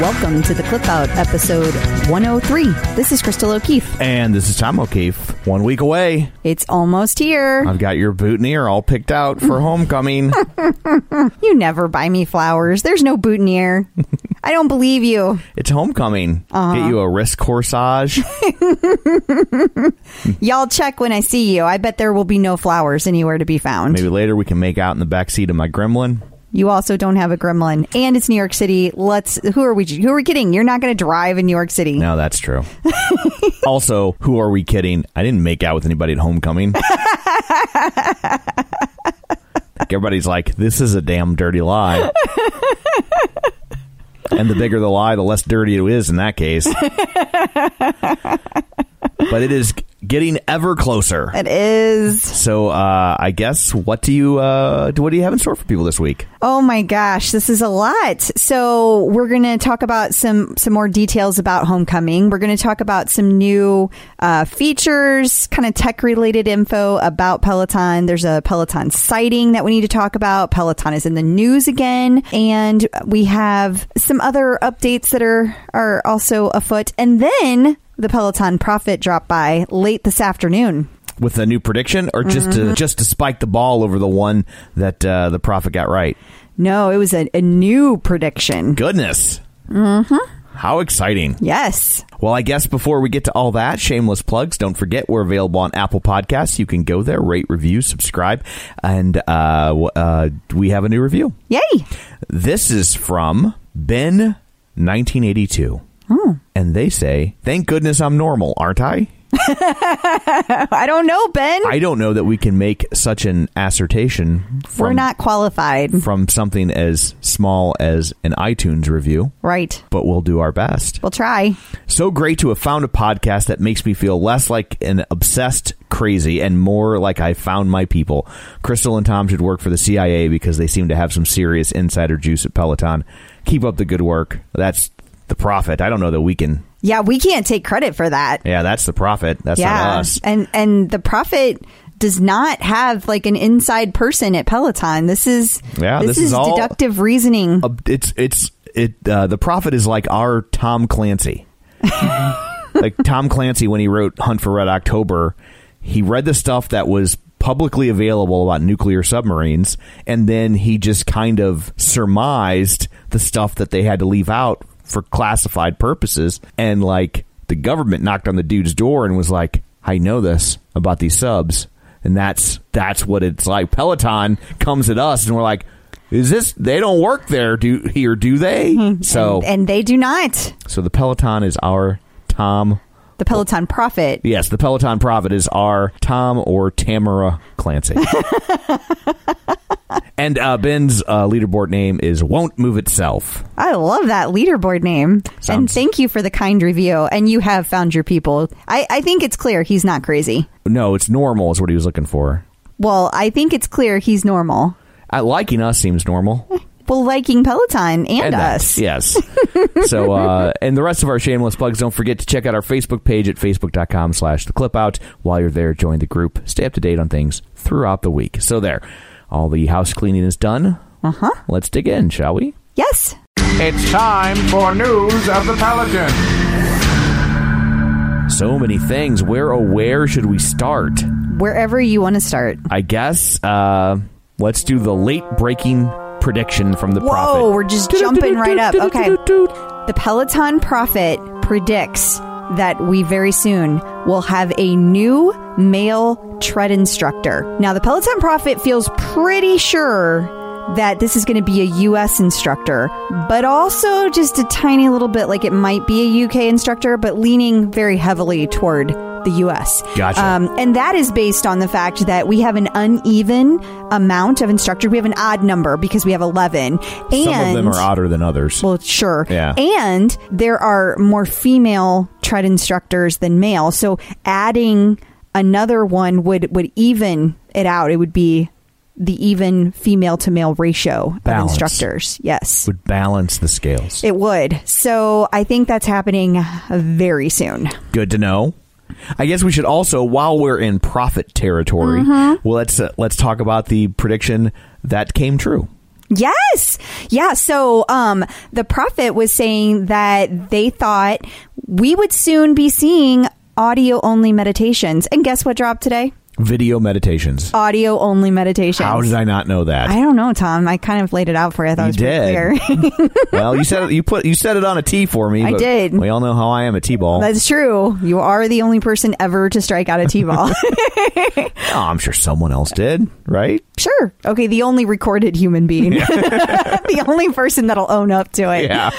Welcome to the Clip Out episode 103. This is Crystal O'Keefe. And this is Tom O'Keefe. One week away. It's almost here. I've got your boutonniere all picked out for homecoming. You never buy me flowers. There's no boutonniere. I don't believe you. it's homecoming. Uh-huh. Get you a wrist corsage. Y'all check when I see you. I bet there will be no flowers anywhere to be found. Maybe later we can make out in the back seat of my gremlin. You also don't have a gremlin, and it's New York City. Let's. Who are we? Who are we kidding? You're not going to drive in New York City. No, that's true. also, who are we kidding? I didn't make out with anybody at homecoming. Everybody's like, this is a damn dirty lie. and the bigger the lie, the less dirty it is in that case. but it is getting ever closer. It is. So, uh, I guess what do you uh, what do you have in store for people this week? Oh my gosh, this is a lot. So we're going to talk about some some more details about homecoming. We're going to talk about some new uh, features, kind of tech related info about Peloton. There's a Peloton sighting that we need to talk about. Peloton is in the news again, and we have some other updates that are are also afoot. And then the Peloton Prophet dropped by late this afternoon with a new prediction, or just mm-hmm. to just to spike the ball over the one that uh, the Prophet got right? No, it was a, a new prediction. Goodness. Mm-hmm. How exciting. Yes. Well, I guess before we get to all that, shameless plugs. Don't forget, we're available on Apple Podcasts. You can go there, rate, review, subscribe, and uh, uh, we have a new review. Yay. This is from Ben1982. Oh. And they say, thank goodness I'm normal, aren't I? I don't know, Ben. I don't know that we can make such an assertion. From, We're not qualified from something as small as an iTunes review, right? But we'll do our best. We'll try. So great to have found a podcast that makes me feel less like an obsessed crazy and more like I found my people. Crystal and Tom should work for the CIA because they seem to have some serious insider juice at Peloton. Keep up the good work. That's the prophet. I don't know that we can. Yeah, we can't take credit for that. Yeah, that's the prophet. That's yeah. not us. And and the prophet does not have like an inside person at Peloton. This is Yeah, this, this is all- deductive reasoning. Uh, It's it's it. Uh, the prophet is like our Tom Clancy. like Tom Clancy when he wrote Hunt for Red October, he read the stuff that was publicly available about nuclear submarines, and then he just kind of surmised the stuff that they had to leave out for classified purposes, and like the government knocked on the dude's door and was like, "I know this about these subs." And that's that's what it's like. Peloton comes at us, and we're like, "Is this? They don't work there, do here, do they?" Hmm. So, and they do not. so the Peloton is our Tom The Peloton Prophet. Yes, the Peloton Prophet is our Tom or Tamara Clancy. and uh, Ben's uh, leaderboard name is Won't Move Itself. I love that leaderboard name. and thank you for the kind review. And you have found your people. I, I think it's clear he's not crazy. No, it's normal, is what he was looking for. Well, I think it's clear he's normal. Uh, liking us seems normal. Well, liking Peloton and, that, us. Yes. so, uh, and the rest of our shameless plugs, don't forget to check out our Facebook page at facebook.com slash the clip out. While you're there, join the group. Stay up to date on things throughout the week. So there, all the house cleaning is done. Uh huh. Let's dig in, shall we? Yes. It's time for news of the Peloton. So many things. Where or where should we start? Wherever you want to start. I guess uh, let's do the late breaking prediction from the Whoa, prophet. we're just jumping right up. Okay. The Peloton Prophet predicts that we very soon will have a new male tread instructor. Now, the Peloton Prophet feels pretty sure that this is going to be a US instructor, but also just a tiny little bit like it might be a UK instructor, but leaning very heavily toward the US. Gotcha. Um, and that is based on the fact that we have an uneven amount of instructors. We have an odd number because we have 11. And Some of them are odder than others. well, sure. Yeah. And there are more female tread instructors than male. So adding another one would would even it out. It would be the even female to male ratio Balance. of instructors. Yes. Would balance the scales. It would. So I think that's happening very soon. Good to know. I guess we should also, while we're in prophet territory, Mm-hmm. well, let's uh, let's talk about the prediction that came true. Yes. Yeah. So um, the prophet was saying that they thought we would soon be seeing audio only meditations. And guess what dropped today? Video meditations. Audio only meditations. How did I not know that? I don't know, Tom. I kind of laid it out for you. I thought You it was did. clear. well, you said you put you said it on a tee for me. I did. We all know how I am a tee ball. That's true. You are the only person ever to strike out a T-ball. oh, I'm sure someone else did, right? sure. Okay, the only recorded human being. the only person that'll own up to it. Yeah.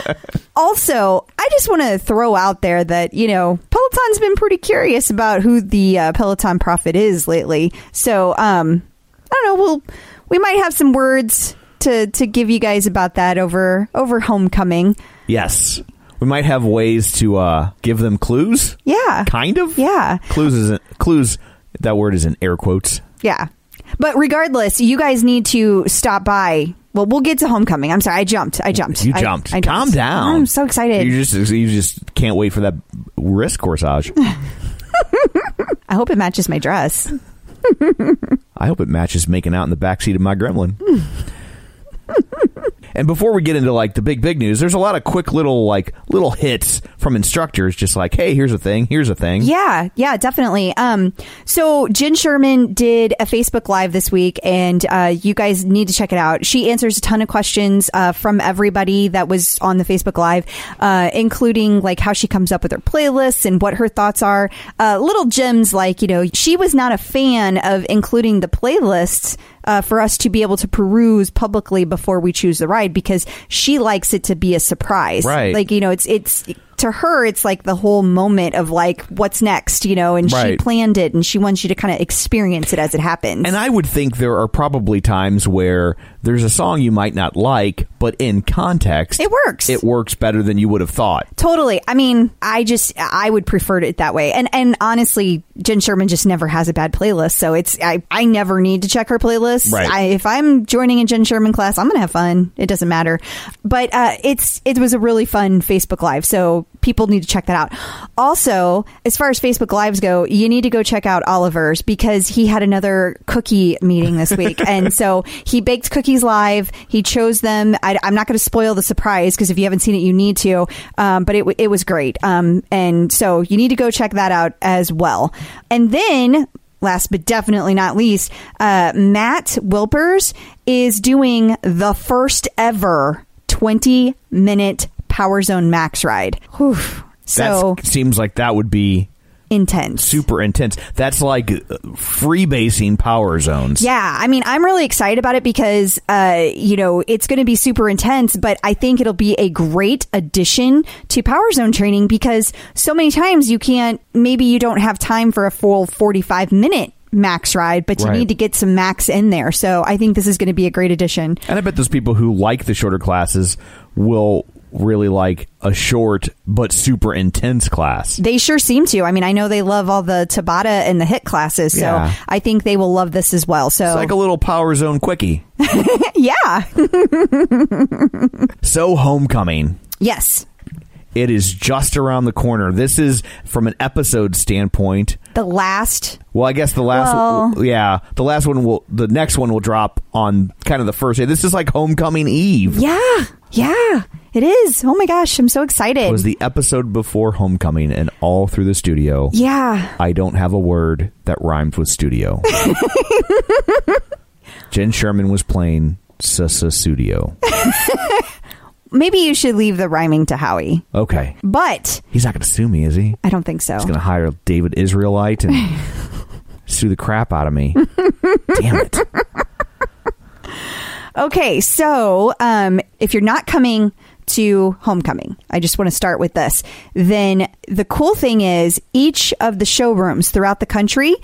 Also, I just want to throw out there that, you know, Peloton's been pretty curious about who the uh, Peloton prophet is lately. So, um, I don't know, we'll we might have some words to to give you guys about that over over homecoming. Yes. We might have ways to uh, give them clues. Yeah. Kind of. Yeah. Clues isn't clues. That word is in air quotes. Yeah. But regardless, you guys need to stop by. Well, we'll get to homecoming. I'm sorry, I jumped. I jumped. You I- jumped. I, Calm jumped. down. I'm so excited. You just you just can't wait for that wrist corsage. I hope it matches my dress. I hope it matches making out in the backseat of my gremlin. and before we get into like the big big news, there's a lot of quick little like little hits from instructors, just like, hey, here's a thing, here's a thing. Yeah, yeah, definitely. Um, so Jen Sherman did a Facebook Live this week, and uh, you guys need to check it out. She answers a ton of questions uh, from everybody that was on the Facebook Live, uh, including like how she comes up with her playlists and what her thoughts are. Uh, little gems like you know she was not a fan of including the playlists. Uh, for us to be able to peruse publicly before we choose the ride because she likes it to be a surprise. Right. Like, you know, it's, it's, to her, it's like the whole moment of like, what's next, you know, and she planned it and she wants you to kind of experience it as it happens. And I would think there are probably times where there's a song you might not like, but in context, It works. It works better than you would have thought. Totally. I mean, I just I would prefer it that way. And and honestly, Jen Sherman just never has a bad playlist, so it's I I never need to check her playlist. Right. I, if I'm joining a Jen Sherman class, I'm gonna have fun. It doesn't matter. But uh, it's it was a really fun Facebook Live, so people need to check that out. Also, as far as Facebook Lives go, you need to go check out Oliver's because he had another cookie meeting this week, and so he baked cookies live. He chose them. I, I'm not going to spoil the surprise because if you haven't seen it, you need to. Um, but it it was great, um, and so you need to go check that out as well. And then last but definitely not least, uh, Matt Wilpers is doing the first ever 20 minute Power Zone Max ride. Whew. So that seems like that would be intense. Super intense. That's like uh, freebasing power zones. Yeah, I mean, I'm really excited about it because, uh, you know, it's going to be super intense, but I think it'll be a great addition to Power Zone training because so many times you can't, maybe you don't have time for a full 45 minute max ride, but you Right. need to get some max in there. So I think this is going to be a great addition. And I bet those people who like the shorter classes will really like a short but super intense class. They sure seem to. I mean, I know they love all the Tabata and the HIIT classes, so Yeah. I think they will love this as well. So, It's like a little power zone quickie. yeah. So homecoming. yes. It is just around the corner. This is from an episode standpoint. The last Well, I guess the last, Well- yeah, the last one will, the next one will drop on kind of the first day. This is like homecoming eve. Yeah, yeah, it is. Oh my gosh, I'm so excited. It was the episode before homecoming, and all through the studio, yeah, I don't have a word that rhymes with studio. Jen Sherman was playing Sussudio. maybe you should leave the rhyming to Howie, Okay, but he's not going to sue me, is he? I don't think so. He's going to hire David Israelite and sue the crap out of me. Damn it! Okay, so um, if you're not coming to homecoming, I just want to start with this. Then the cool thing is each of the showrooms throughout the country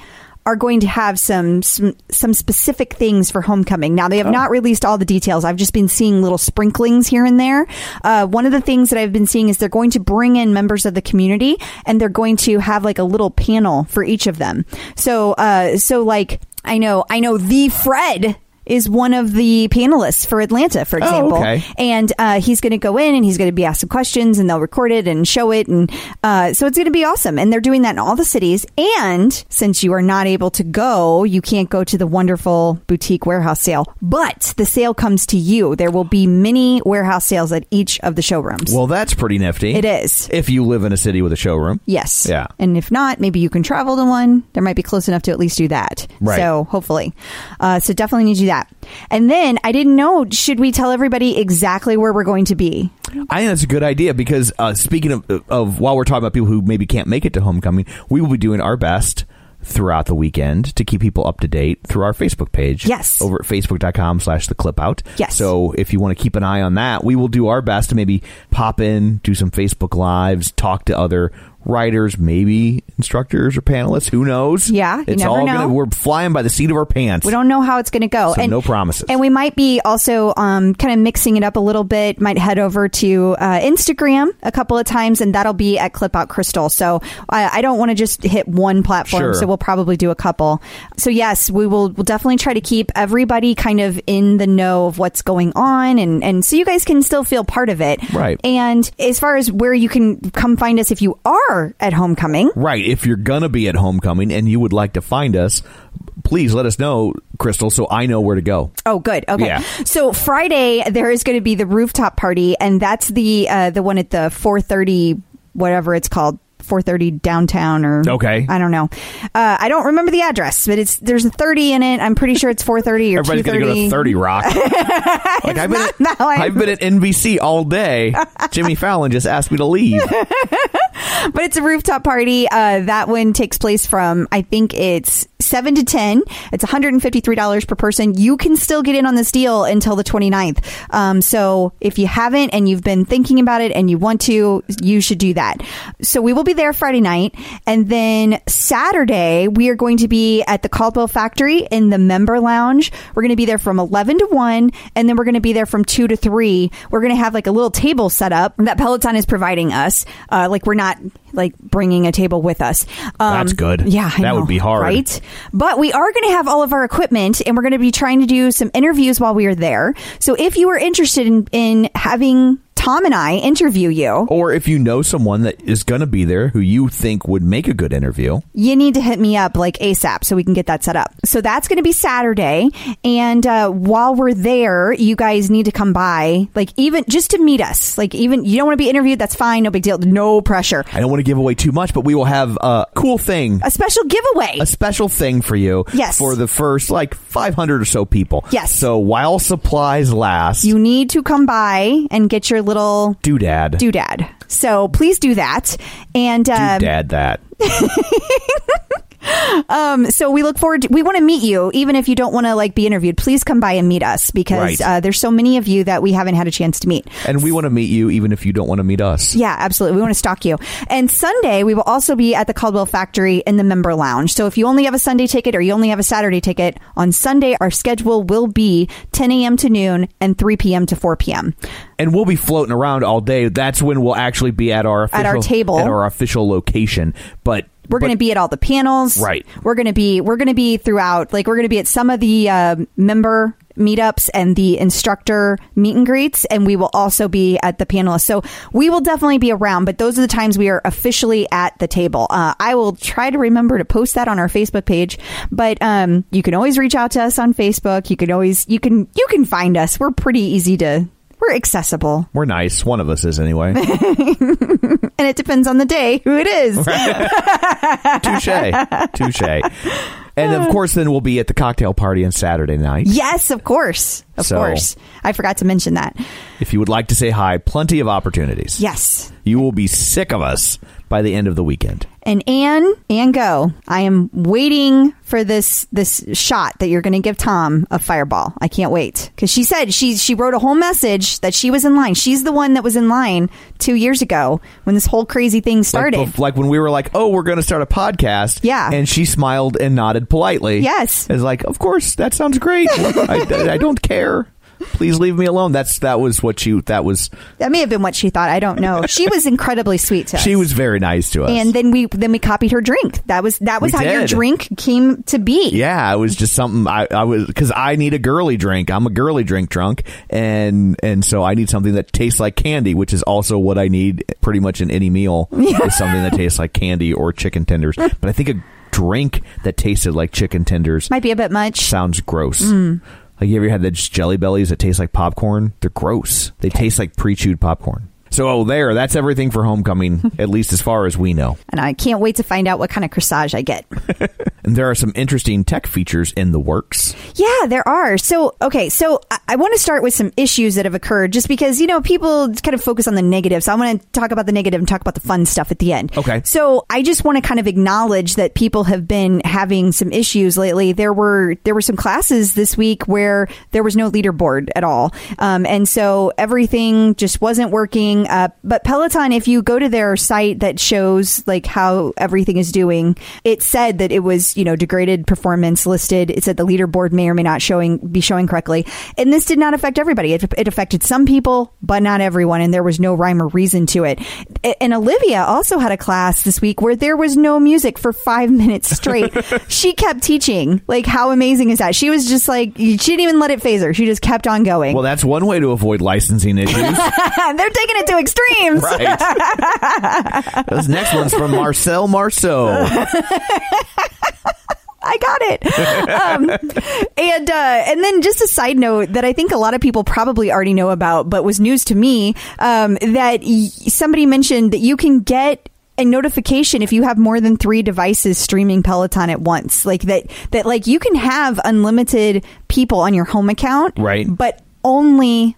are going to have some some, some specific things for homecoming. Now they have not released all the details. I've just been seeing little sprinklings here and there. Uh, one of the things that I've been seeing is they're going to bring in members of the community and they're going to have like a little panel for each of them. So uh, so like I know I know the Fred is one of the panelists for Atlanta, for example. okay. And uh, he's going to go in and he's going to be asked some questions and they'll record it and show it. And uh, so it's going to be awesome. And they're doing that in all the cities. And since you are not able to go, you can't go to the wonderful boutique warehouse sale, but the sale comes to you. There will be mini warehouse sales at each of the showrooms. Well, that's pretty nifty. it is. If you live in a city with a showroom. Yes. Yeah. And if not, maybe you can travel to one. There might be close enough to at least do that. Right. So hopefully. Uh, so definitely need to do that. And then I didn't know, should we tell everybody exactly where we're going to be? I think that's a good idea because uh, speaking of, of while we're talking about people who maybe can't make it to homecoming, we will be doing our best throughout the weekend to keep people up to date through our Facebook page. Yes. Over at facebook.com slash the clip out. Yes. So if you want to keep an eye on that, we will do our best to maybe pop in, do some Facebook lives, talk to other writers, maybe instructors or panelists. Who knows? Yeah, It's all know. gonna we're flying by the seat of our pants. We don't know how it's going to go. So no promises. And we might be also um, kind of mixing it up a little bit. Might head over to uh, Instagram a couple of times, and that'll be at Clip Out Crystal. So I, I don't want to just hit one platform. Sure. So we'll probably do a couple. So yes, we will. We'll definitely try to keep everybody kind of in the know of what's going on, and and so you guys can still feel part of it. Right. And as far as where you can come find us if you are at homecoming. Right. If you're going to be at homecoming and you would like to find us, please let us know, Crystal, so I know where to go. Oh, good. Okay. Yeah. So Friday there is going to be the rooftop party, and that's the uh, the one at the four thirty whatever it's called. 430 downtown or Okay. I don't know. Uh, I don't remember the address, but it's there's a 30 in it. I'm pretty sure it's 430 or Everybody's going to go to 30 Rock. like I've been, at, not how I- I've been at NBC all day. Jimmy Fallon just asked me to leave. but it's a rooftop party. Uh, that one takes place from I think it's seven to ten. It's one hundred and fifty three dollars per person. You can still get in on this deal until the 29th. Um, so if you haven't and you've been thinking about it and you want to, you should do that. So we will be there Friday night, and then Saturday we are going to be at the Caldwell Factory in the member lounge. We're going to be there from eleven to one, and then we're going to be there from two to three. We're going to have like a little table set up that Peloton is providing us. Uh, like we're not like bringing a table with us. Um, That's good. Yeah, I That would be hard. right? But we are going to have all of our equipment, and we're going to be trying to do some interviews while we are there. So if you are interested in in having Tom and I interview you, Or if you know someone that is going to be there who you think would make a good interview, you need to hit me up like ASAP so we can get that set up. So that's going to be Saturday. And uh, while we're there, you guys need to come by, like even just to meet us. Like even you don't want to be interviewed, that's fine, no big deal, no pressure. I don't want to give away too much, but we will have a cool thing. A special giveaway. A special thing for you Yes. for the first like 500 or so people. Yes. So while supplies last, you need to come by and get your little doodad. doodad. So please do that. And Do um, dad that. um, so we look forward. To, we want to meet you, even if you don't want to like be interviewed. Please come by and meet us because Right. uh, there's so many of you that we haven't had a chance to meet. And we want to meet you even if you don't want to meet us. Yeah, absolutely. We want to stalk you. And Sunday, we will also be at the Caldwell Factory in the member lounge. So if you only have a Sunday ticket or you only have a Saturday ticket, on Sunday, our schedule will be 10 a.m. to noon and 3 p.m. to 4 p.m. And we'll be floating around all day. That's when we'll actually be at our official, At our table. at our official location. But We're going to be at all the panels. Right. We're going to be we're going to be throughout. Like we're going to be at some of the uh, member meetups and the instructor meet and greets, and we will also be at the panelists. So we will definitely be around. But those are the times we are officially at the table. Uh, I will try to remember to post that on our Facebook page. But um, you can always reach out to us on Facebook. You can always you can you can find us. We're pretty easy to. We're accessible, We're nice. One of us is anyway. and it depends on the day who it is. Touche. Touche. And of uh. course, then we'll be at the cocktail party on Saturday night. Yes, of course, of So- course. I forgot to mention that. If you would like to say hi, plenty of opportunities. Yes. You will be sick of us by the end of the weekend. And Anne, Anne, go. I am waiting for this this shot that you're going to give Tom of Fireball. I can't wait because she said she she wrote a whole message that she was in line. She's the one that was in line two years ago when this whole crazy thing started. Like, like when we were like, "Oh, we're going to start a podcast." Yeah. and she smiled and nodded politely. Yes. it's like, "Of course, that sounds great. I, I don't care. Please leave me alone." That's that was what you. That was that may have been what she thought. I don't know. She was incredibly sweet to us. she was very nice to us. And then we then we copied her drink. That was that was We how your drink came to be. yeah, it was just something I, I was because I need a girly drink. I'm a girly drink drunk, and and so I need something that tastes like candy, which is also what I need pretty much in any meal. Is something that tastes like candy or chicken tenders. But I think a drink that tasted like chicken tenders Might be a bit much. sounds gross. Mm. Like you ever had the just jelly bellies that taste like popcorn? They're gross. They taste like pre-chewed popcorn. So oh, there, that's everything for homecoming, at least as far as we know. And I can't wait to find out what kind of corsage I get. And there are some interesting tech features in the works. Yeah, there are. So, okay, so I, I want to start with some issues that have occurred just because, you know, people kind of focus on the negative. So I want to talk about the negative and talk about the fun stuff at the end. Okay. So I just want to kind of acknowledge that people have been having some issues lately. There were, there were some classes this week where there was no leaderboard at all. Um, and so everything just wasn't working. Uh, but Peloton, if you go to their site that shows like how everything is doing, it said that it was, you know, degraded performance listed. It said the leaderboard may or may not showing be showing correctly. And this did not affect everybody. It, it affected some people, but not everyone. And there was no rhyme or reason to it. And Olivia also had a class this week where there was no music for five minutes straight. she kept teaching. Like, how amazing is that? She was just like, she didn't even let it faze her. She just kept on going. Well, that's one way to avoid licensing issues. They're taking it to extremes. right. This next one's from Marcel Marceau. I got it. Um, and uh, and then just a side note that I think a lot of people probably already know about, but was news to me. Um, that y- somebody mentioned that you can get a notification if you have more than three devices streaming Peloton at once. Like that. That like you can have unlimited people on your home account, Right. But only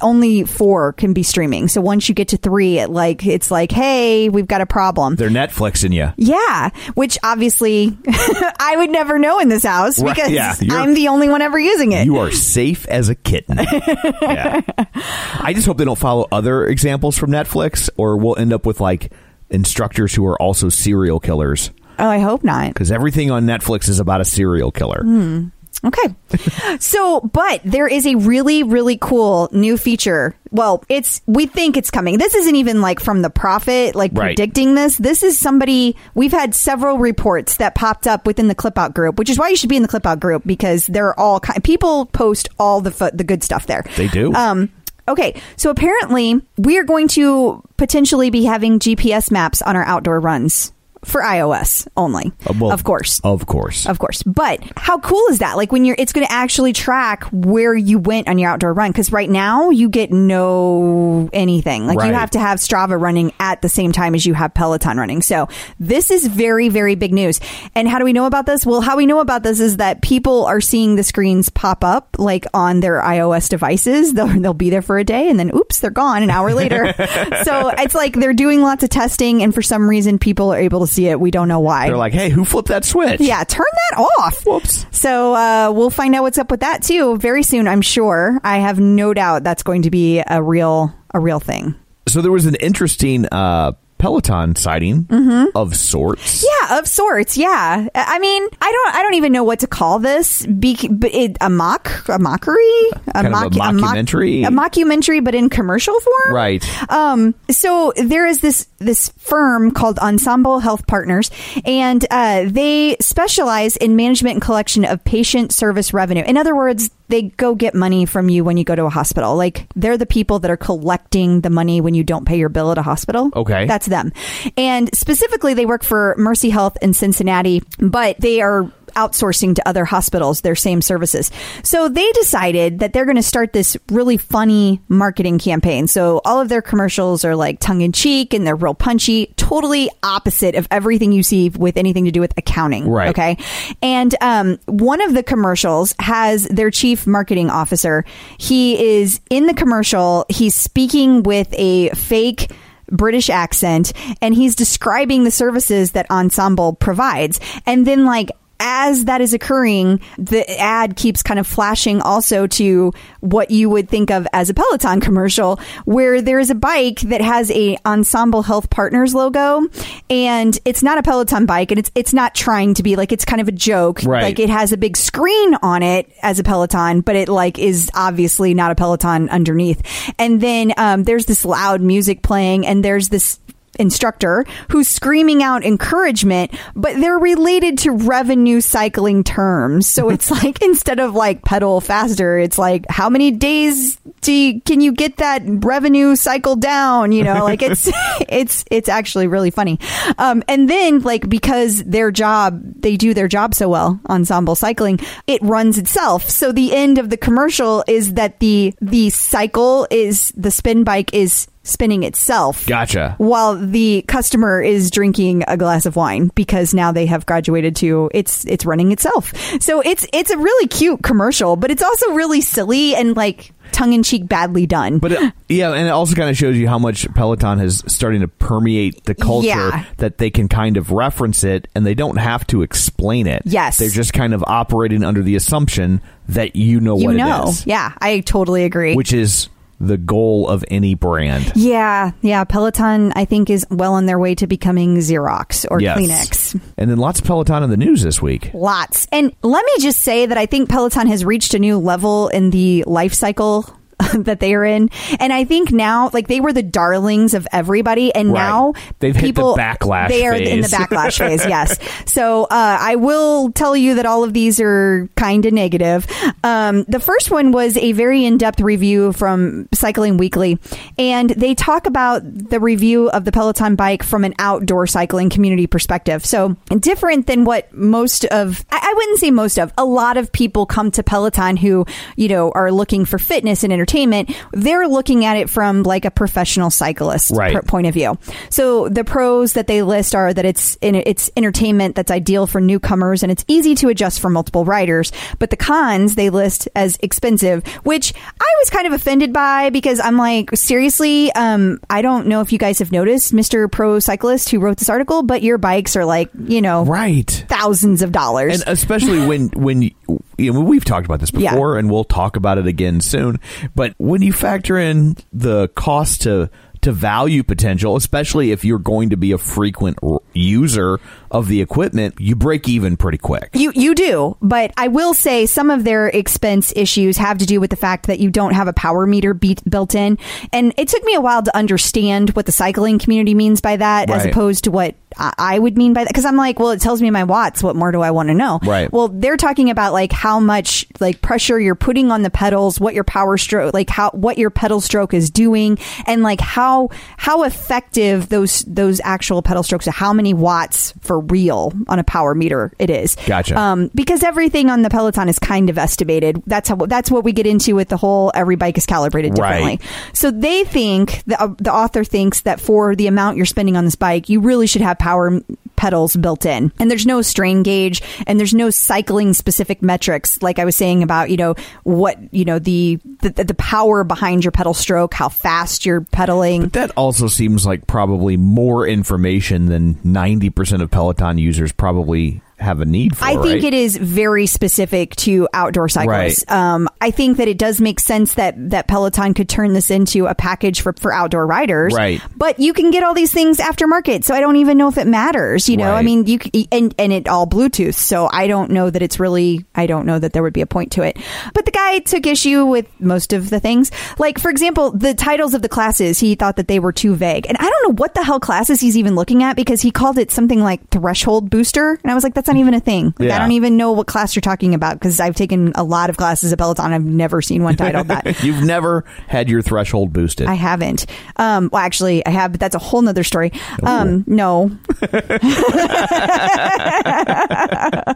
only four can be streaming. So once you get to three, it like it's like, hey, we've got a problem. They're Netflixing you. Yeah, which obviously I would never know in this house Right, because yeah, I'm the only one ever using it. You are safe as a kitten. yeah. I just hope they don't follow other examples from Netflix, or we'll end up with like instructors who are also serial killers. oh, I hope not. Because everything on Netflix is about a serial killer. Hmm. Okay. so, but there is a really, really cool new feature. Well, it's, we think it's coming. This isn't even like from the prophet, like Right. predicting this. This is somebody, we've had several reports that popped up within the Clip Out group, which is why you should be in the Clip Out group because they're all, people post all the, fo- the good stuff there. They do. Um, okay. So apparently we are going to potentially be having GPS maps on our outdoor runs. For iOS only, Uh, well, of course. Of course. Of course. But how cool is that? Like when you're, it's going to actually track where you went on your outdoor run. Cause right now you get no anything. Like Right. you have to have Strava running at the same time as you have Peloton running. So this is very, very big news. And how do we know about this? Well, how we know about this is that people are seeing the screens pop up like on their iOS devices. They'll, they'll be there for a day and then oops, they're gone an hour later. so it's like they're doing lots of testing and for some reason people are able to see it. We don't know why. They're like, hey, who flipped that switch? Yeah, turn that off. Whoops. So uh, we'll find out what's up with that too very soon. I'm sure. I have no doubt that's going to be a real a real thing. So there was an interesting uh, Peloton sighting Mm-hmm. of sorts. Yeah, of sorts. Yeah. I mean, I don't. I don't even know what to call this. Be, it, a mock, a mockery, a, Kind of a mockumentary? a, mockumentary, but in commercial form. Right. Um. So there is this this firm called Ensemble Health Partners, and uh, they specialize in management and collection of patient service revenue. In other words, they go get money from you when you go to a hospital. Like they're the people that are collecting the money when you don't pay your bill at a hospital. Okay. That's them. And specifically, they work for Mercy Health in Cincinnati, but they are outsourcing to other hospitals their same services. So they decided that they're going to start this really funny marketing campaign. So all of their commercials are like tongue in cheek and they're real punchy, totally opposite of everything you see with anything to do with accounting. Right. Okay. And um, one of the commercials has their chief marketing officer. He is in the commercial, he's speaking with a fake British accent and he's describing the services that Ensemble provides. And then, like, as that is occurring, the ad keeps kind of flashing also to what you would think of as a Peloton commercial, where there is a bike that has a Ensemble Health Partners logo, and it's not a Peloton bike, and it's it's not trying to be like it's kind of a joke. Right. Like it has a big screen on it as a Peloton, but it like is obviously not a Peloton underneath. And then um, there's this loud music playing, and there's this instructor who's screaming out encouragement, but they're related to revenue cycling terms. So it's like instead of like pedal faster, it's like how many days do you, can you get that revenue cycle down? You know, like it's it's it's actually really funny. Um, and then like because their job they do their job so well, ensemble cycling, it runs itself. So the end of the commercial is that the the cycle is the spin bike is spinning itself Gotcha. while the customer is drinking a glass of wine because now they have graduated to it's it's running itself. So it's it's a really cute commercial, but it's also really silly and like tongue in cheek badly done. But it, uh, yeah, and it also kind of shows you how much Peloton is starting to permeate the culture Yeah. that they can kind of reference it and they don't have to explain it. Yes. They're just kind of operating under the assumption that you know you what know. it is. Yeah, I totally agree. Which is the goal of any brand. yeah, yeah, Peloton I think is well on their way to becoming Xerox or Yes. Kleenex. And then lots of Peloton in the news this week. Lots. And let me just say that I think Peloton has reached a new level in the life cycle that they are in. And I think now, like they were the darlings of everybody, and Right. now they've hit the backlash. They are in the backlash phase. Yes. So uh, I will tell you that all of these are kind of negative. Um, the first one was a very in-depth review from Cycling Weekly, and they talk about the review of the Peloton bike from an outdoor cycling community perspective. So different than what most of I, I wouldn't say most of a lot of people come to Peloton who you know are looking for fitness and entertainment. They're looking at it from like a professional cyclist Right. per- point of view. So the pros that they list are that it's in, it's entertainment that's ideal for newcomers and it's easy to adjust for multiple riders. But the cons they list as expensive, which I was kind of offended by because I'm like, seriously, um, I don't know if you guys have noticed, Mr. Pro Cyclist who wrote this article, but your bikes are like, you know, Right. thousands of dollars. And especially when when you, know, we've talked about this Yeah. before, and we'll talk about it again soon. But when you factor in the cost to to value potential, especially if you're going to be a frequent r- user of the equipment, you break even pretty quick. You you do, but I will say some of their expense issues have to do with the fact that you don't have a power meter beat, built in, and it took me a while to understand what the cycling community means by that, as opposed to what I I would mean by that because I'm like, well, it tells me my watts. What more do I want to know? Right. Well, they're talking about like how much like pressure you're putting on the pedals, what your power stroke, like how what your pedal stroke is doing, and like how how effective those those actual pedal strokes are. How many watts for real on a power meter it is. Gotcha. Um, because everything on the Peloton is kind of estimated. That's how that's what we get into with the whole every bike is calibrated differently. Right. So they think the uh, the author thinks that for the amount you're spending on this bike, you really should have power pedals built in, and there's no strain gauge, and there's no cycling specific metrics like I was saying about you know what you know the the, the power behind your pedal stroke, how fast you're pedaling. But that also seems like probably more information than 90% of Peloton users probably have a need for. I think right? it is very specific to outdoor cyclists. Right. Um, I think that it does make sense that that Peloton could turn this into a package for, for outdoor riders. Right. But you can get all these things aftermarket, so I don't even know if it matters. You know, I mean, you and and it all Bluetooth, so I don't know that it's really. I don't know that there would be a point to it. But the guy took issue with most of the things. Like for example, the titles of the classes, he thought that they were too vague, and I don't know what the hell classes he's even looking at because he called it something like threshold booster, and I was like, that's not even a thing. Like, Yeah. I don't even know what class you're talking about because I've taken a lot of classes at Peloton. I've never seen one titled that. You've never had your threshold boosted. I haven't. Um, well, actually, I have, but that's a whole nother story. Um, no.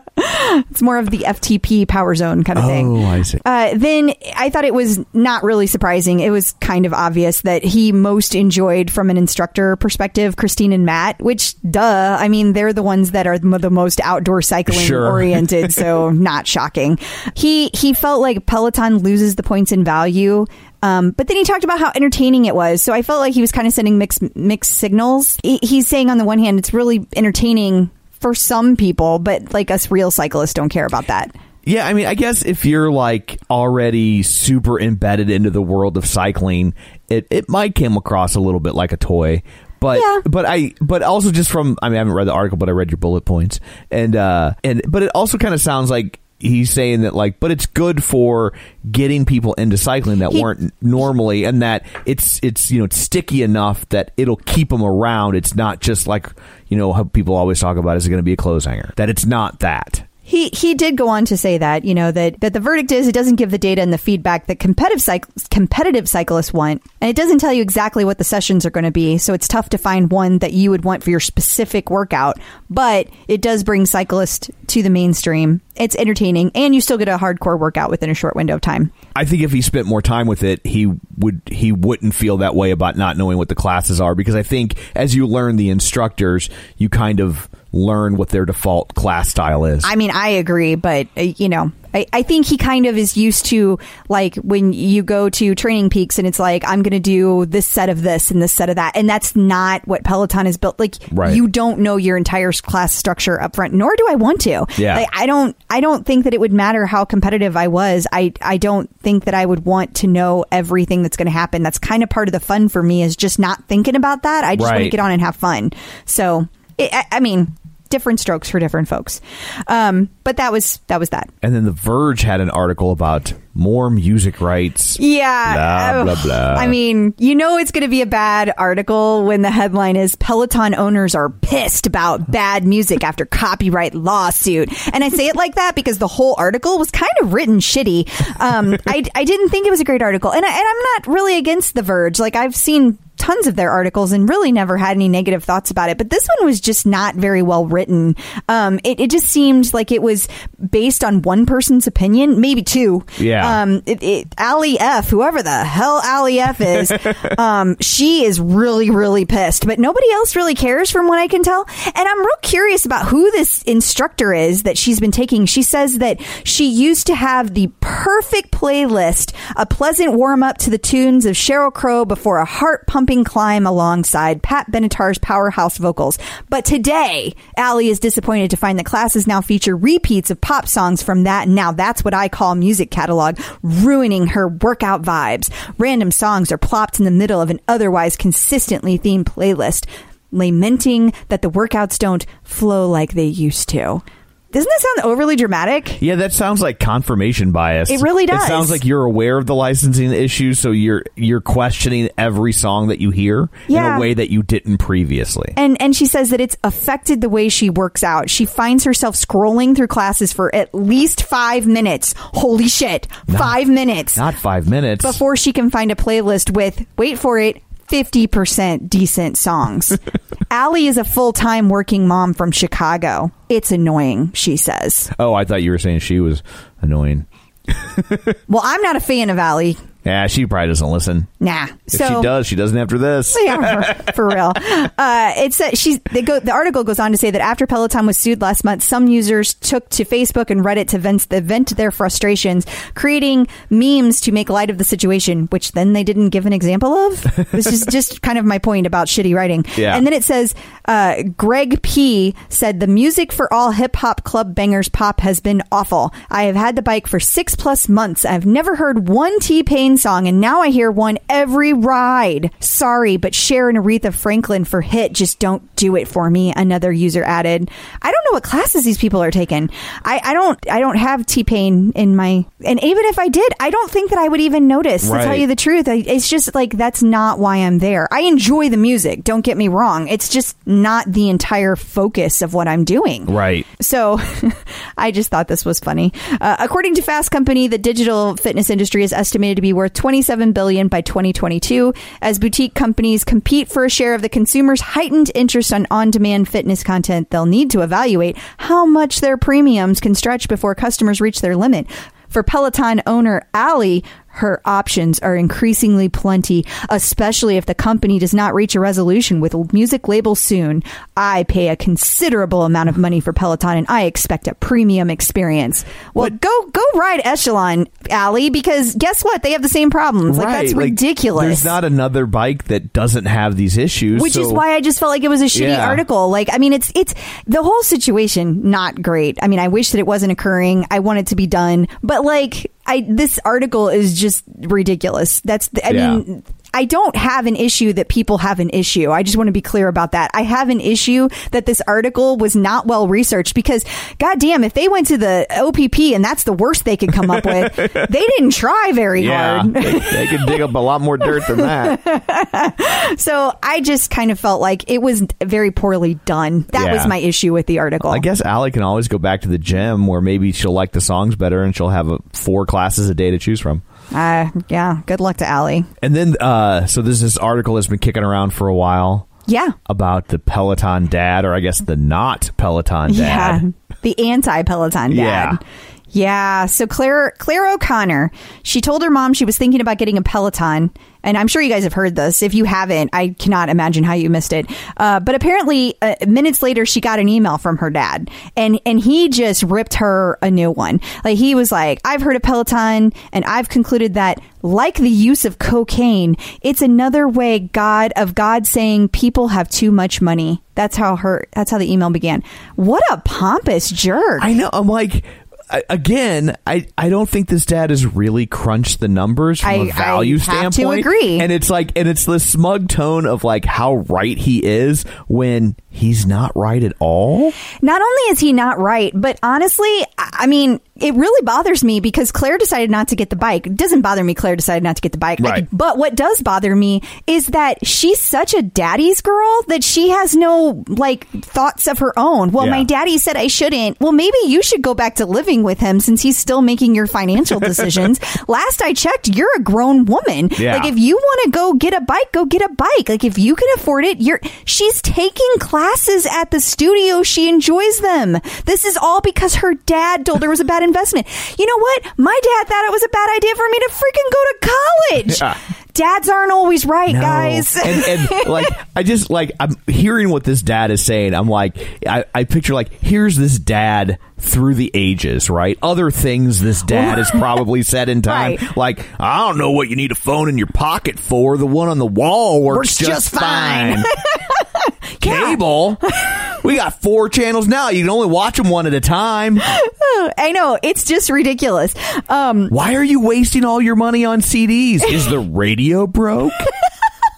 more of the FTP power zone kind of thing. oh, I see. Uh, then I thought it was not really surprising. It was kind of obvious that he most enjoyed, from an instructor perspective, Christine and Matt. Which, duh, I mean, they're the ones that are the the most outdoor cycling Sure. oriented, so not shocking. He he felt like Peloton loses the points in value. Um, but then he talked about how entertaining it was. So I felt like he was kind of sending mixed mixed signals. He, he's saying on the one hand, it's really entertaining for some people, but like us real cyclists don't care about that. Yeah, I mean, I guess if you're like already super embedded into the world of cycling, it, it might come across a little bit like a toy. But Yeah. but I but also just from I mean I haven't read the article but I read your bullet points and uh and but it also kind of sounds like he's saying that like but it's good for getting people into cycling that He- weren't normally and that it's it's you know it's sticky enough that it'll keep them around. It's not just like you know how people always talk about is it going to be a clothes hanger? That it's not that He he did go on to say that you know that that the verdict is it doesn't give the data and the feedback that competitive competitive cyclists want, and it doesn't tell you exactly what the sessions are going to be. So it's tough to find one that you would want for your specific workout. But it does bring cyclists to the mainstream. It's entertaining, and you still get a hardcore workout within a short window of time. I think if he spent more time with it, he would he wouldn't feel that way about not knowing what the classes are because I think as you learn the instructors, you kind of learn what their default class style is. I mean, I agree, but uh, you know, I, I think he kind of is used to like when you go to Training Peaks and it's like I'm going to do this set of this and this set of that, and that's not what Peloton is built. Like Right. you don't know your entire class structure up front, nor do I want to. Yeah. like, I don't. I don't think that it would matter how competitive I was. I I don't think that I would want to know everything that's going to happen. That's kind of part of the fun for me is just not thinking about that. I just want to get on and have fun. So it, I, I mean. Different strokes for different folks, um, but that was that was that. and then The Verge had an article about more music rights. Yeah. Blah, blah, blah. I mean, you know it's going to be a bad article when the headline is Peloton owners are pissed about bad music after copyright lawsuit. And I say it like that because the whole article was kind of written shitty. Um, I, I didn't think it was a great article. And, I, and I'm not really against The Verge. Like, I've seen tons of their articles and really never had any negative thoughts about it. But this one was just not very well written. Um, it, it just seemed like it was based on one person's opinion, maybe two. Yeah. Um, it, it, Ali F, whoever the hell Ali F is, um, she is really, really pissed, but nobody else really cares from what I can tell. And I'm real curious about who this instructor is that she's been taking. She says that she used to have the perfect playlist, a pleasant warm up to the tunes of Sheryl Crow before a heart pumping climb alongside Pat Benatar's powerhouse vocals. But today, Ali is disappointed to find that classes now feature repeats of pop songs from that. Now that's what I call music catalog, ruining her workout vibes. Random songs are plopped in the middle of an otherwise consistently themed playlist, lamenting that the workouts don't flow like they used to. Doesn't that sound overly dramatic? Yeah, that sounds like confirmation bias. It really does. It sounds like you're aware of the licensing issues, so you're you're questioning every song that you hear in a way that you didn't previously. And and she says that it's affected the way she works out. She finds herself scrolling through classes for at least five minutes. Holy shit, five minutes Not five minutes. before she can find a playlist with wait for it. 50% decent songs. Allie is a full time working mom from Chicago. It's annoying, she says. oh, I thought you were saying she was annoying. Well, I'm not a fan of Allie. Yeah, she probably doesn't listen. Nah. If so she does, she doesn't after this. yeah, for, for real. Uh, it's uh, she's they go. The article goes on to say that after Peloton was sued last month, some users took to Facebook and Reddit to vent, to vent their frustrations, creating memes to make light of the situation, which then they didn't give an example of. This is just kind of my point about shitty writing. Yeah. And then it says uh, Greg P said the music for all hip hop club bangers pop has been awful. I have had the bike for six plus months. I've never heard one T Pain song, and now I hear one every ride. Sorry, but Cher and Aretha Franklin for hit just don't do it for me. Another user added. I don't know what classes these people are taking. I, I don't. I don't have T Pain in my. And even if I did, I don't think that I would even notice. To tell you the truth, I, it's just like that's not why I'm there. I enjoy the music. Don't get me wrong. It's just not the entire focus of what I'm doing. Right. So I just thought this was funny. Uh, according to Fast Company, the digital fitness industry is estimated to be worth 27 billion by 2022 as boutique companies compete for a share of the consumer's heightened interest on on-demand fitness content. They'll need to evaluate how much their premiums can stretch before customers reach their limit. For Peloton owner Ali, her options are increasingly plenty, especially if the company does not reach a resolution with a music label soon. I pay a considerable amount of money for Peloton and I expect a premium experience. Well, go go ride Echelon, Ali, because guess what? They have the same problems. Like that's Like, ridiculous. There's not another bike that doesn't have these issues. which is why I just felt like it was a shitty Yeah. article. Like, I mean, it's it's the whole situation not great. I mean, I wish that it wasn't occurring. I want it to be done, but like, I this article is just ridiculous. That's the, I Yeah. mean. I don't have an issue that people have an issue. I just want to be clear about that. I have an issue that this article was not well researched because, goddamn, if they went to the OPP and that's the worst they could come up with, they didn't try very Yeah, hard. they, they could dig up a lot more dirt than that. So I just kind of felt like it was very poorly done. That Yeah. was my issue with the article. I guess Allie can always go back to the gym where maybe she'll like the songs better and she'll have a, four classes a day to choose from. Uh, yeah. Good luck to Allie. And then, uh, so there's this article that's been kicking around for a while Yeah. about the Peloton dad, or I guess the not Peloton dad. Yeah. The anti Peloton dad. Yeah. Yeah. So Claire Claire O'Connor, she told her mom she was thinking about getting a Peloton, and I'm sure you guys have heard this. If you haven't, I cannot imagine how you missed it. Uh, but apparently, uh, minutes later, she got an email from her dad, and and he just ripped her a new one. Like he was like, "I've heard of Peloton, and I've concluded that." Like the use of cocaine, it's another way God of God saying people have too much money. That's how her. That's how the email began. What a pompous jerk! I know. I'm like, I, again, I, I don't think this dad has really crunched the numbers from I- a value I have to standpoint. agree. And it's like, and it's the smug tone of like how right he is when he's not right at all. Not only is he not right, but honestly, I mean, it really bothers me because Claire decided not to get the bike. It doesn't bother me Claire decided not to get the bike. Right. But what does bother me is that she's such a daddy's girl that she has no like thoughts of her own. Well, Yeah. my daddy said I shouldn't. Well, maybe you should go back to living with him since he's still making your financial decisions. Last I checked, you're a grown woman. Yeah. Like if you want to go get a bike, go get a bike. Like if you can afford it, you're she's taking classes at the studio. She enjoys them. This is all because her dad told her it was a bad investment. You know what? My dad thought it was a bad idea for me to freaking go to college. Yeah. Dads aren't always right, No. guys. and, and like I just like I'm hearing what this dad is saying. I'm like I, I picture like here's this dad through the ages, right? Other things this dad has probably said in time, Right. like I don't know what you need a phone in your pocket for. The one on the wall works, Works just fine. Cable. we got four channels now. You can only watch them one at a time. I know it's just ridiculous. Um, Why are you wasting all your money on CDs? Is the radio broke?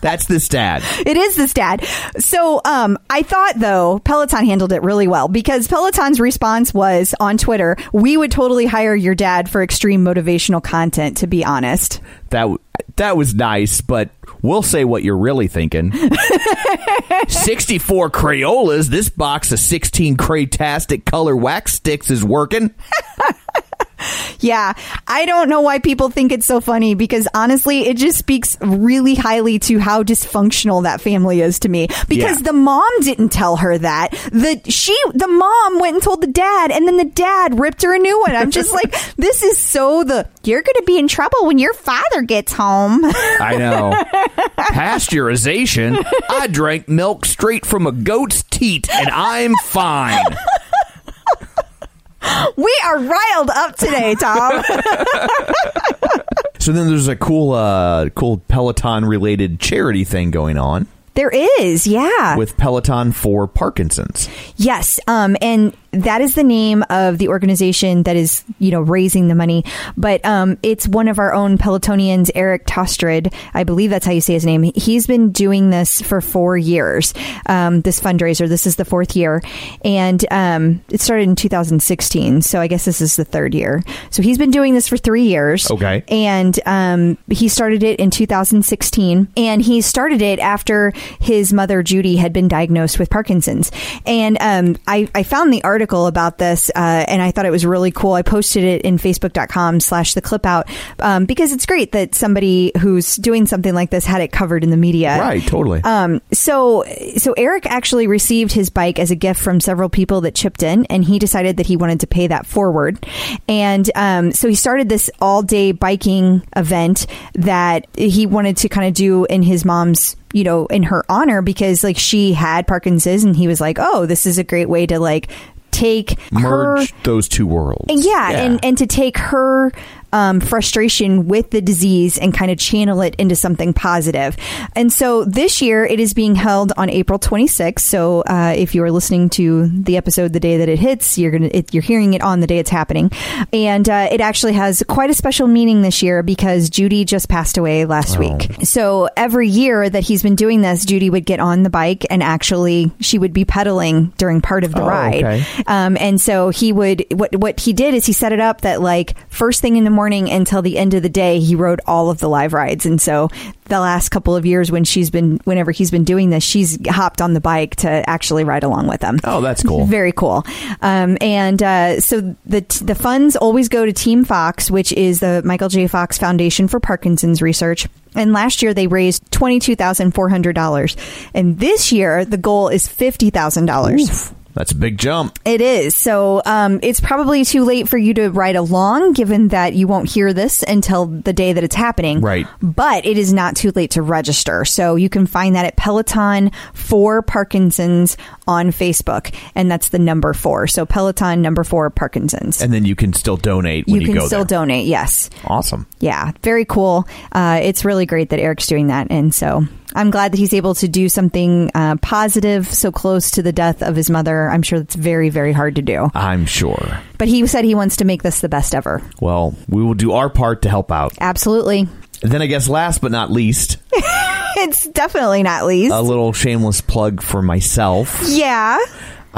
That's the stat. It is the stat. So um, I thought though Peloton handled it really well because Peloton's response was on Twitter, "We would totally hire your dad for extreme motivational content." To be honest, That w- that was nice, but we'll say what you're really thinking. 64 Crayolas. This box of 16 Craytastic color wax sticks is working. yeah, I don't know why people think it's so funny because honestly, it just speaks really highly to how dysfunctional that family is to me. Because Yeah. the mom didn't tell her that. The she, the mom went and told the dad, and then the dad ripped her a new one. I'm just like, this is so the you're going to be in trouble when your father gets home. I know. Pasteurization. I drank milk straight from a goat's teat and I'm fine. We are riled up today, Tom. So then there's a cool uh cool Peloton related charity thing going on there is, yeah. with Peloton for Parkinson's. Yes, um, and that is the name of the organization that is, you know, raising the money. But um, it's one of our own Pelotonians, Eric Tostrid. I believe that's how you say his name. He's been doing this for four years. Um, this fundraiser. This is the fourth year, and um, it started in 2016. So I guess this is the third year. So he's been doing this for three years. Okay. and um, he started it in 2016 and he started it after his mother judy had been diagnosed with parkinson's and um, I, I found the article about this uh, and i thought it was really cool i posted it in facebook.com slash the clip out um, because it's great that somebody who's doing something like this had it covered in the media Right, totally. um, so, so Eric actually received his bike as a gift from several people that chipped in, and he decided that he wanted to pay that forward. And um, so he started this all day biking event that he wanted to kind of do in his mom's you know in her honor because like she had parkinson's and he was like oh this is a great way to like take her Merge those two worlds. yeah, and and to take her um, frustration with the disease and kind of channel it into something positive. And so this year it is being held on April 26th. So uh, if you are listening to the episode the day that it hits, you're gonna it, you're hearing it on the day it's happening, and uh, it actually has quite a special meaning this year because Judy just passed away last week. So every year that he's been doing this, Judy would get on the bike and actually she would be pedaling during part of the Oh, ride. okay. Um, and so he would what what he did is he set it up that like first thing in the morning until the end of the day he rode all of the live rides. And so the last couple of years when she's been whenever he's been doing this, she's hopped on the bike to actually ride along with him. Oh, that's cool. Very cool. Um, and uh, so the the funds always go to Team Fox, which is the Michael J. Fox Foundation for Parkinson's Research. And last year they raised twenty two thousand four hundred dollars, and this year the goal is fifty thousand dollars. Oof, that's a big jump. It is. So um, it's probably too late for you to ride along, given that you won't hear this until the day that it's happening. Right. But it is not too late to register. So you can find that at Peloton for Parkinson's on Facebook. And that's the number four. So Peloton number four Parkinson's. And then you can still donate when you you, can go still there. donate. Yes. Awesome. Yeah, very cool. Uh, it's really great that Eric's doing that, and so I'm glad that he's able to do something uh, positive so close to the death of his mother. I'm sure that's very, very hard to do. I'm sure. But he said he wants to make this the best ever. Well, we will do our part to help out. Absolutely. Then I guess last but not least, It's definitely not least. a little shameless plug for myself. yeah.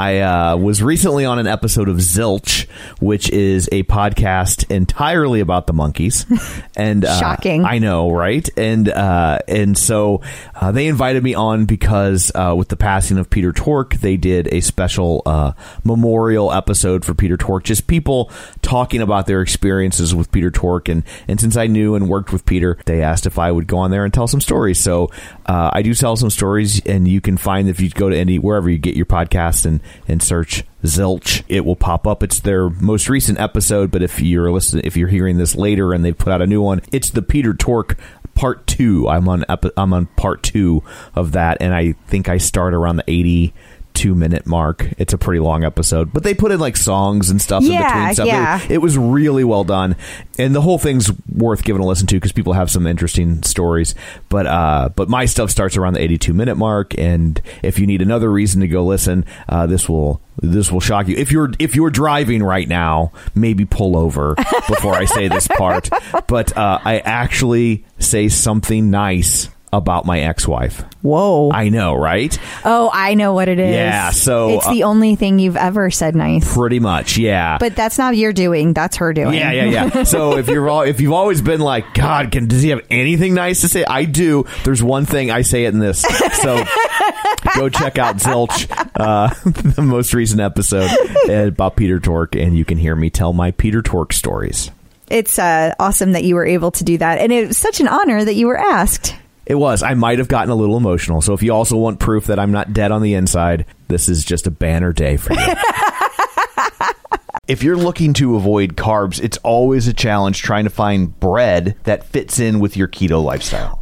I uh, was recently on an episode of Zilch, which is a podcast entirely about the Monkees. And uh, Shocking. I know, right? And uh, and so uh, they invited me on because uh, with the passing of Peter Tork, they did a special uh, memorial episode for Peter Tork. Just people talking about their experiences with Peter Tork, and and since I knew and worked with Peter, they asked if I would go on there and tell some stories. So uh, I do sell some stories, and you can find if you go to any wherever you get your podcast and and search Zilch, it will pop up. It's their most recent episode, but if you're listening, if you're hearing this later and they've put out a new one, it's the Peter Tork part two. I'm on I'm on part two of that, and I think I start around the eighty two minute mark. It's a pretty long episode, but they put in like songs and stuff in Yeah, between stuff. yeah. It, it was really well done, and the whole thing's worth giving a listen to because people have some interesting stories. But uh, but my stuff starts around the eighty two minute mark, and if you need another reason to go listen, uh, this will this will shock you. If you're if you're driving right now, maybe pull over before I say this part. But uh, I actually say something nice about my ex-wife. Whoa. I know, right? oh, I know what it is. Yeah, so, it's the only thing you've ever said nice. Pretty much, yeah. But that's not your doing. That's her doing. Yeah, yeah, yeah. so if you're all, if you've always been like, God, can does he have anything nice to say? I do. There's one thing I say it in this. So go check out Zilch, uh, the most recent episode about Peter Tork, and you can hear me tell my Peter Tork stories. It's uh, awesome that you were able to do that. And it was such an honor that you were asked. It was. I might have gotten a little emotional. So if you also want proof that I'm not dead on the inside, this is just a banner day for you. if you're looking to avoid carbs, it's always a challenge trying to find bread that fits in with your keto lifestyle.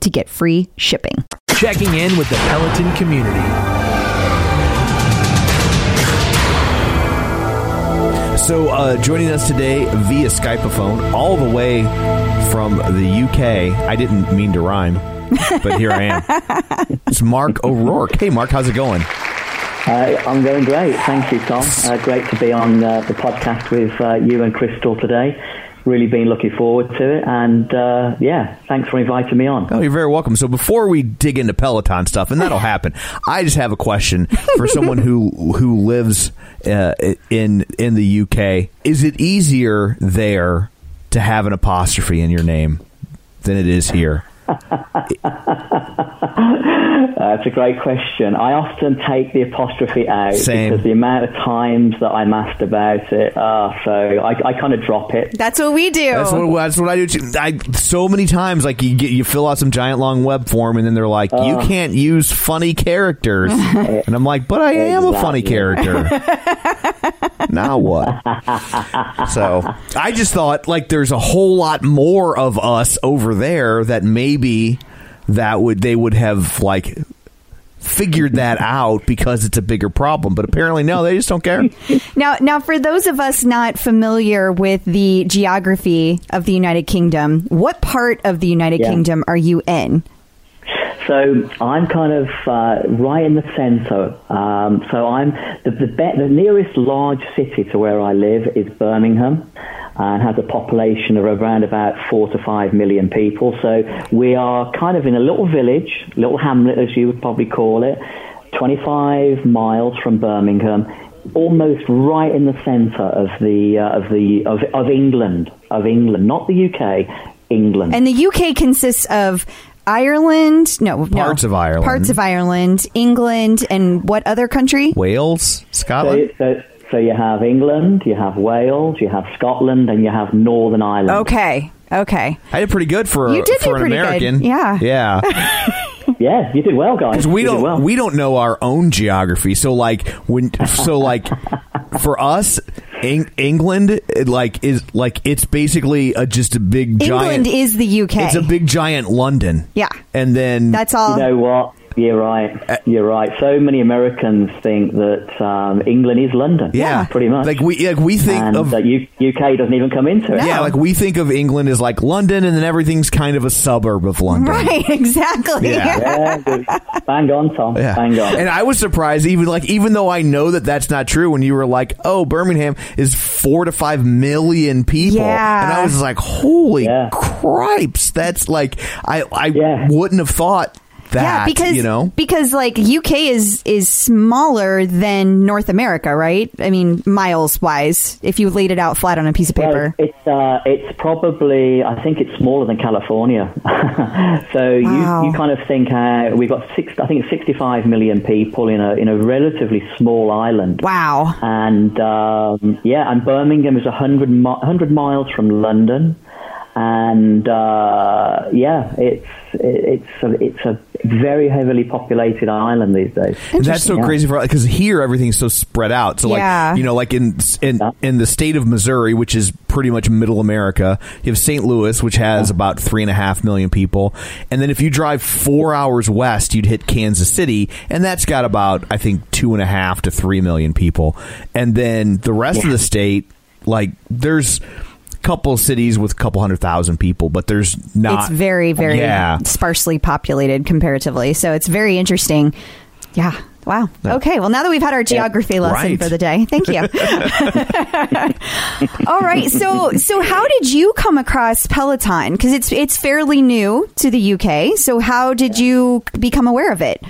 to get free shipping. Checking in with the Peloton community. So, uh, joining us today via Skypeophone, all the way from the UK. I didn't mean to rhyme, but here I am. It's Mark O'Rorke. Hey, Mark, how's it going? Uh, I'm going great. Thank you, Tom. Uh, great to be on uh, the podcast with uh, you and Crystal today. Really been looking forward to it. And uh, yeah, thanks for inviting me on. Oh, you're very welcome. So, before we dig into Peloton stuff, and that'll happen, I just have a question for someone who who lives uh, in in the UK. Is it easier there to have an apostrophe in your name than it is here? Uh, it's a great question. I often take the apostrophe out Same. because the amount of times that I'm asked about it, uh, so I, I kind of drop it. That's what we do. That's what that's what I do. Too. I so many times like you get you fill out some giant long web form and then they're like you can't use funny characters and I'm like but I am a funny character. now what? So I just thought like there's a whole lot more of us over there that maybe that would they would have like figured that out because it's a bigger problem but apparently no they just don't care Now, now, for those of us not familiar with the geography of the United Kingdom, what part of the United Yeah. Kingdom are you in? So I'm kind of uh, right in the centre. Um, so I'm the the, be- the nearest large city to where I live is Birmingham, and has a population of around about four to five million people. So we are kind of in a little village, little hamlet as you would probably call it. 25 miles from Birmingham, almost right in the centre of the uh, of the of, of England, of England, not the UK, England. And the UK consists of Ireland, no, no. Parts of Ireland. parts of Ireland, England, and what other country? Wales, Scotland. so, so you have England, you have Wales, you have Scotland, and you have Northern Ireland. Okay, okay. I did pretty good for You did for an pretty good. American. Yeah. yeah. Yeah, you did well, guys. Because we You don't well. we don't know our own geography. So like when so like for us, Eng- England like is like it's basically a, just a big giant. England is the UK. It's a big giant London. Yeah. and then That's all. You know what? You're right. You're right. So many Americans think that um, England is London. yeah, pretty much. Like we like we think and of that U- UK doesn't even come into it. yeah, like we think of England as like London, and then everything's kind of a suburb of London. right, exactly. Yeah. Yeah, bang on, Tom. Yeah. Bang on. And I was surprised, even like, even though I know that that's not true, when you were like, "Oh, Birmingham is four to five million people," Yeah. and I was like, "Holy Yeah. cripes!" That's like, I I Yeah. wouldn't have thought that. yeah, because you know, because like UK is is smaller than North America, right? I mean, miles wise, if you laid it out flat on a piece of Well, paper. it's uh, it's probably I think it's smaller than California. so Wow. you, you kind of think uh, we've got six I think it's 65 million people in a in a relatively small island. wow. And um, yeah, and Birmingham is 100, mi- 100 miles from London. And uh, yeah, it's it's a, it's a very heavily populated island these days. That's so Yeah. crazy for because here everything's so spread out. So Yeah. like you know, like in in Yeah. in the state of Missouri, which is pretty much middle America, you have St. Louis, which has about three and a half million people, and then if you drive four hours west, you'd hit Kansas City, and that's got about I think two and a half to three million people, and then the rest of the state, like there's. Couple cities with a couple hundred thousand people, but there's not. it's very very Yeah. sparsely populated comparatively so it's very interesting. Yeah. Wow. Okay well now that we've had our geography lesson Right. for the day thank you. All right so so how did you come across peloton? Because it's it's fairly new to the uk so how did you become aware of it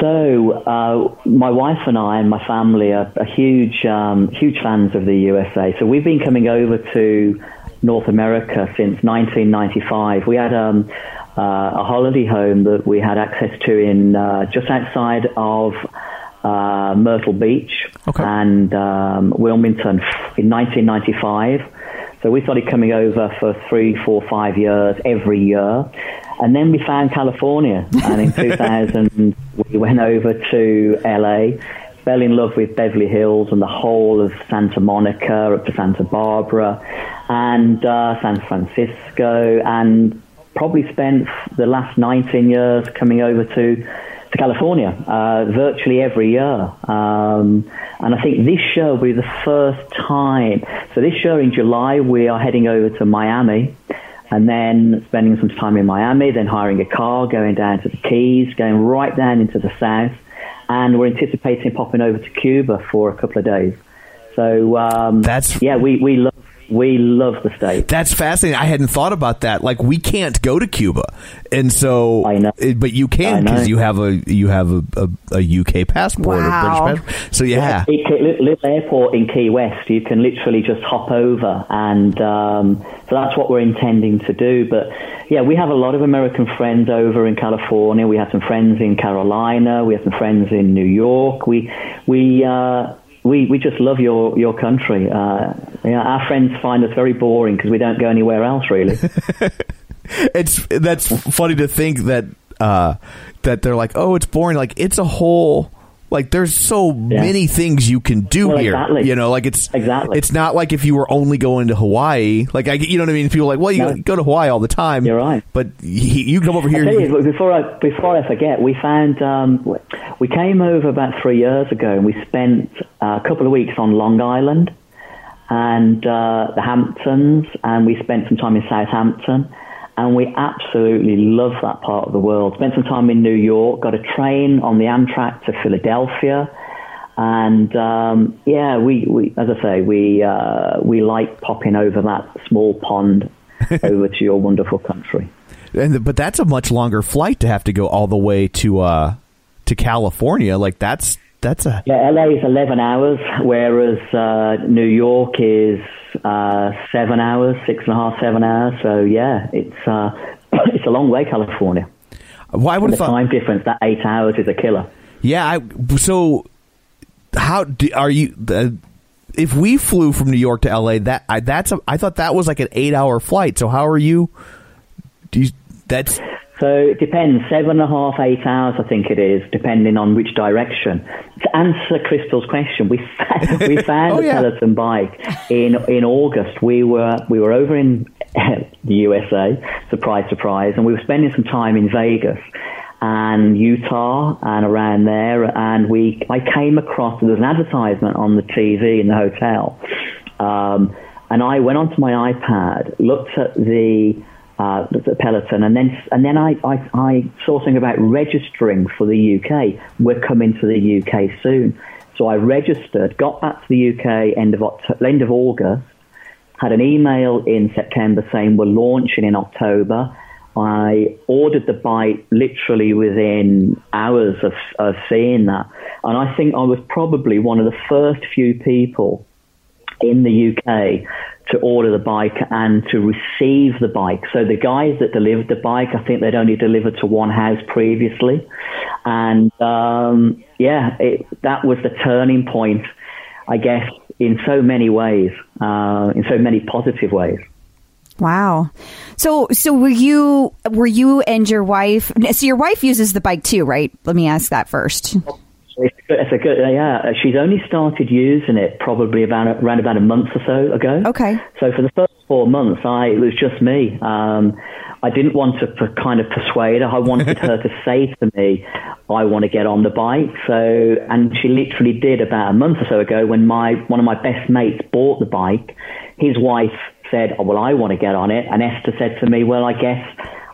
So, uh, my wife and I and my family are, are huge, um, huge fans of the USA. So we've been coming over to North America since 1995. We had um, uh, a holiday home that we had access to in uh, just outside of uh, Myrtle Beach Okay. and um, Wilmington in 1995. So we started coming over for three, four, five years every year. And then we found California. And in 2000, we went over to LA, fell in love with Beverly Hills and the whole of Santa Monica up to Santa Barbara and uh, San Francisco, and probably spent the last 19 years coming over to, to California uh, virtually every year. Um, and I think this year will be the first time. So this year in July, we are heading over to Miami and then spending some time in Miami, then hiring a car, going down to the Keys, going right down into the south, and we're anticipating popping over to Cuba for a couple of days. So um, That's- yeah, we, we love we love the state. That's fascinating. I hadn't thought about that. Like we can't go to Cuba, and so I know. but you can because you have a you have a, a, a UK passport Wow. or British passport. So yeah, Key- Key- Little little airport in Key West, you can literally just hop over, and um, so that's what we're intending to do. But yeah, we have a lot of American friends over in California. We have some friends in Carolina. We have some friends in New York. We we uh, we we just love your your country. Uh, our friends find us very boring because we don't go anywhere else really. it's that's funny to think that uh, that they're like, oh, it's boring. Like it's a whole. Like there's so many things you can do Well, here. exactly. You know, like it's Exactly. It's not like if you were only going to Hawaii. Like I, you know what I mean. People are like, well, you No. go to Hawaii all the time. You're right. But you, you come over here. tell you, before I before I forget, we found um, we came over about three years ago, and we spent uh, a couple of weeks on Long Island and uh, the Hamptons, and we spent some time in Southampton, and we absolutely love that part of the world. Spent some time in New York, got a train on the Amtrak to Philadelphia. And um, yeah, we, we, as I say, we uh, we like popping over that small pond over to your wonderful country. and but that's a much longer flight to have to go all the way to uh to California. Like that's that's a Yeah, LA is 11 hours, whereas uh, New York is uh, seven hours, six and a half, seven hours. So yeah, it's uh, it's a long way, California. why would The thought time difference, that eight hours, is a killer. Yeah, I, so how do, are you? Uh, if we flew from New York to LA, that I, that's a, I thought that was like an eight hour flight. So how are you? Do you that's So it depends, seven and a half, eight hours, I think it is, depending on which direction. To answer Crystal's question, we found, we found Oh, the yeah. Peloton bike in in August. We were we were over in the USA, surprise, surprise, and we were spending some time in Vegas and Utah and around there. And we I came across there was an advertisement on the TV in the hotel, um, and I went onto my iPad, looked at the uh, the Peloton, and then and then I, I, I saw something about registering for the UK. We're coming to the UK soon, so I registered, got back to the UK end of Oct- end of August, had an email in September saying we're launching in October. I ordered the bike literally within hours of, of seeing that, and I think I was probably one of the first few people in the UK to order the bike and to receive the bike. So the guys that delivered the bike, I think they'd only delivered to one house previously, and um, yeah, it, that was the turning point, I guess, in so many ways, uh, in so many positive ways. Wow. So so were you were you and your wife so your wife uses the bike too, right? Let me ask that first. It's it's a good yeah. She's only started using it probably about around about a month or so ago. Okay. So for the first four months, I it was just me. Um, I didn't want to kind of persuade her. I wanted her to say to me, "I want to get on the bike." So, and she literally did about a month or so ago when my one of my best mates bought the bike. His wife said, oh, "Well, I want to get on it," and Esther said to me, "Well, I guess."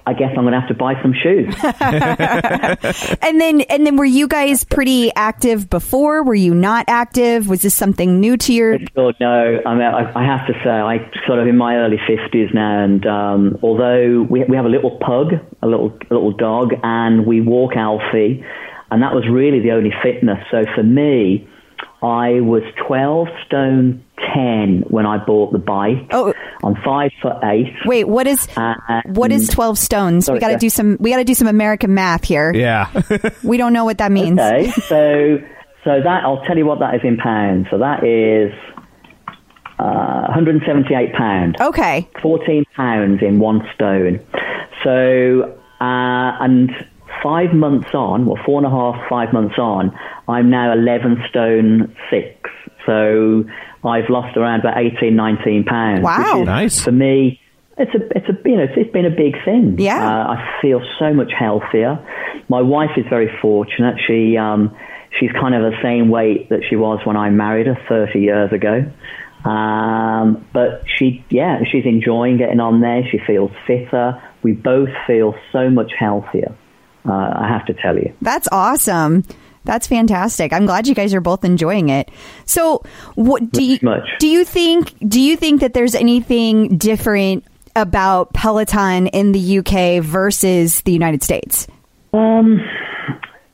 I guess I'm going to have to buy some shoes. And then and then were you guys pretty active before? Were you not active? Was this something new to your Sure, no. I mean, I, I have to say, I sort of in my early fifties now, and um, although we we have a little pug, a little little dog, and we walk Alfie, and that was really the only fitness. So for me, I was twelve stone ten when I bought the bike. Oh. I'm five foot eight. Wait, what is And- what is 12 stones? we got to yeah. do some we got to do some American math here. yeah. We don't know what that means. Okay, so so that I'll tell you what that is in pounds. So that is uh, 178 pounds. Okay. 14 pounds in one stone. So, uh, and five months on, well, four and a half, five months on, I'm now 11 stone six. So I've lost around about 18, 19 pounds. Wow. Nice. For me, it's a, it's a, you know, it's, it's been a big thing. Yeah. Uh, I feel so much healthier. My wife is very fortunate. She, um, she's kind of the same weight that she was when I married her 30 years ago. Um, but she, yeah, she's enjoying getting on there. She feels fitter. We both feel so much healthier. Uh, I have to tell you. That's awesome. That's fantastic. I'm glad you guys are both enjoying it. So, what do you much. do you think do you think that there's anything different about Peloton in the UK versus the United States? Um,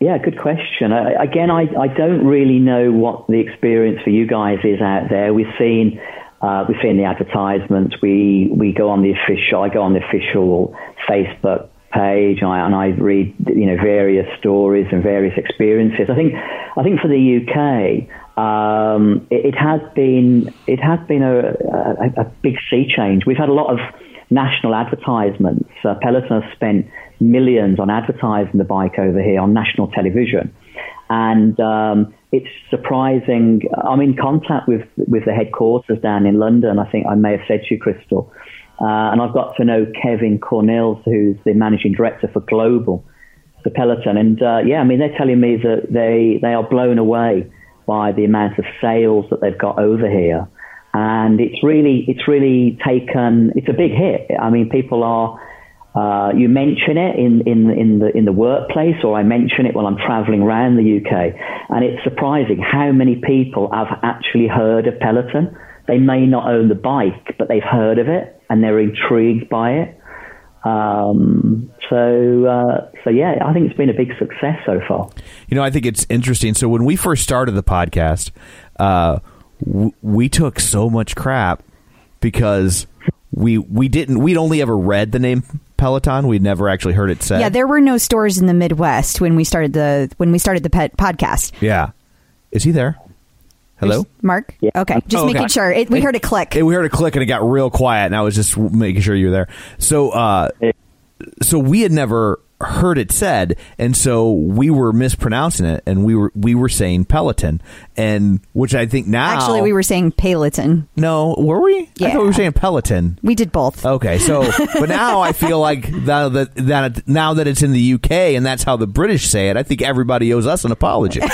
yeah, good question. Uh, again, I, I don't really know what the experience for you guys is out there. We've seen uh, we've seen the advertisements. We we go on the official. I go on the official Facebook page I, and I read you know various stories and various experiences. I think I think for the UK, um, it, it has been it has been a, a, a big sea change. We've had a lot of national advertisements. Uh, Peloton has spent millions on advertising the bike over here on national television. And um, it's surprising. I'm in contact with, with the headquarters down in London. I think I may have said to you, Crystal. Uh, and I've got to know Kevin Cornils, who's the managing director for Global, the Peloton. And uh, yeah, I mean, they're telling me that they, they are blown away by the amount of sales that they've got over here and it's really it's really taken it's a big hit. I mean, people are. Uh, you mention it in, in in the in the workplace, or I mention it while I'm travelling around the UK, and it's surprising how many people have actually heard of Peloton. They may not own the bike, but they've heard of it and they're intrigued by it. Um, so, uh, so yeah, I think it's been a big success so far. You know, I think it's interesting. So when we first started the podcast, uh, w- we took so much crap because we we didn't we'd only ever read the name Peloton. We'd never actually heard it said. Yeah, there were no stores in the Midwest when we started the when we started the pet podcast. Yeah. Is he there? Hello. Mark? Yeah. Okay, just Oh, okay. making sure. It, we heard a click. Hey, we heard a click and it got real quiet, and I was just making sure you were there. So, uh, so we had never heard it said, and so we were mispronouncing it, and we were we were saying Peloton, and which I think now Actually, we were saying Peloton. no, were we? I Yeah. thought we were saying Peloton. We did both. Okay, so but now I feel like that, that that now that it's in the UK and that's how the British say it, I think everybody owes us an apology.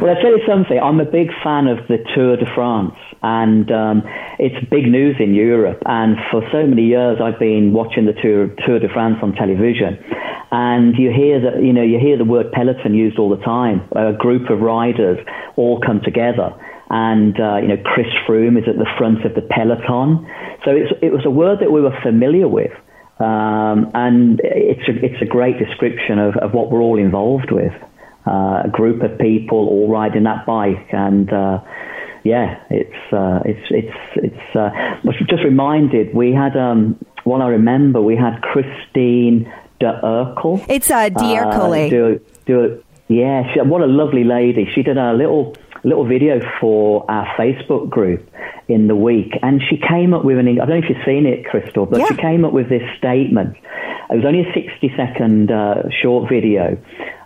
Well, I tell you something. I'm a big fan of the Tour de France, and um, it's big news in Europe. And for so many years, I've been watching the Tour, Tour de France on television, and you hear that you know you hear the word peloton used all the time. A group of riders all come together, and uh, you know Chris Froome is at the front of the peloton. So it was a word that we were familiar with. Um, and it's a, it's a great description of, of what we're all involved with. Uh, a group of people all riding that bike, and uh, yeah, it's uh, it's it's it's. Uh, just reminded we had um, well, I remember we had Christine D'Ercole. It's uh, D'Ercole. do, do, yeah, she, what a lovely lady. She did a little little video for our Facebook group in the week, and she came up with an. I don't know if you've seen it, Crystal, but she came up with this statement. It was only a sixty second uh, short video.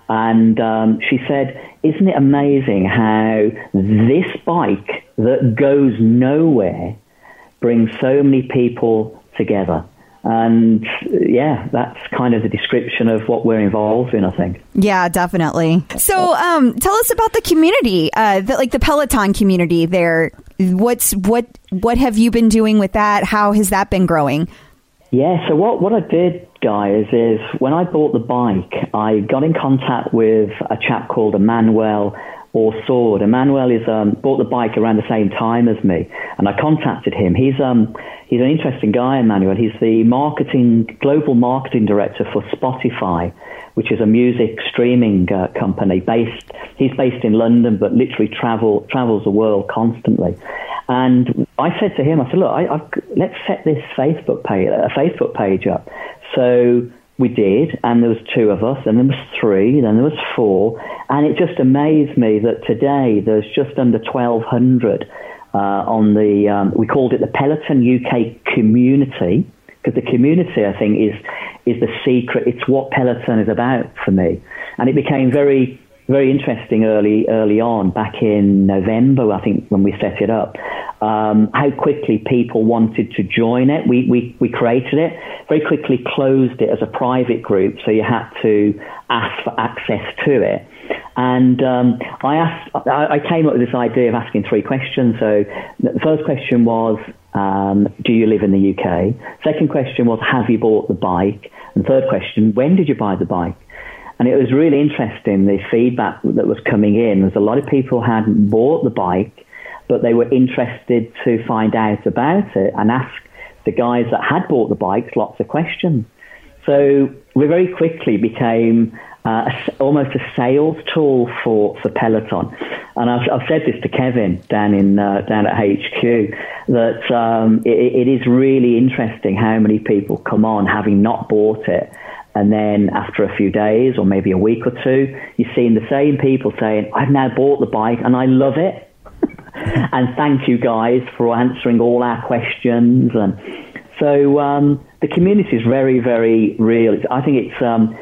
And um, she said, Isn't it amazing how this bike that goes nowhere brings so many people together? And yeah, that's kind of the description of what we're involved in, I think. Yeah, definitely. So, um, tell us about the community, uh, the, like the Peloton community. There, what's what what have you been doing with that? How has that been growing? Yeah, so what, what I did, guys, is when I bought the bike, I got in contact with a chap called Emmanuel Orsord. Emmanuel is um, bought the bike around the same time as me, and I contacted him. He's um, he's an interesting guy, Emmanuel. He's the marketing global marketing director for Spotify, which is a music streaming uh, company based. He's based in London, but literally travel travels the world constantly. And I said to him, I said, look, I, let's set this Facebook page, a Facebook page up. So we did, and there was two of us, and there was three, then there was four, and it just amazed me that today there's just under 1,200 uh, on the. Um, we called it the Peloton UK community because the community, I think, is is the secret. It's what Peloton is about for me, and it became very very interesting early early on back in November, I think, when we set it up. Um, how quickly people wanted to join it. We, we we created it very quickly, closed it as a private group, so you had to ask for access to it. And um, I asked, I, I came up with this idea of asking three questions. So the first question was, um, do you live in the UK? Second question was, have you bought the bike? And third question, when did you buy the bike? And it was really interesting, the feedback that was coming in. There's a lot of people hadn't bought the bike, but they were interested to find out about it and ask the guys that had bought the bikes lots of questions. So we very quickly became uh, almost a sales tool for, for Peloton. And I've, I've said this to Kevin down in uh, down at HQ that um, it, it is really interesting how many people come on having not bought it, and then after a few days or maybe a week or two, you're seeing the same people saying, "I've now bought the bike and I love it." And thank you guys for answering all our questions. And so um, the community is very, very real. It's, I think it's um,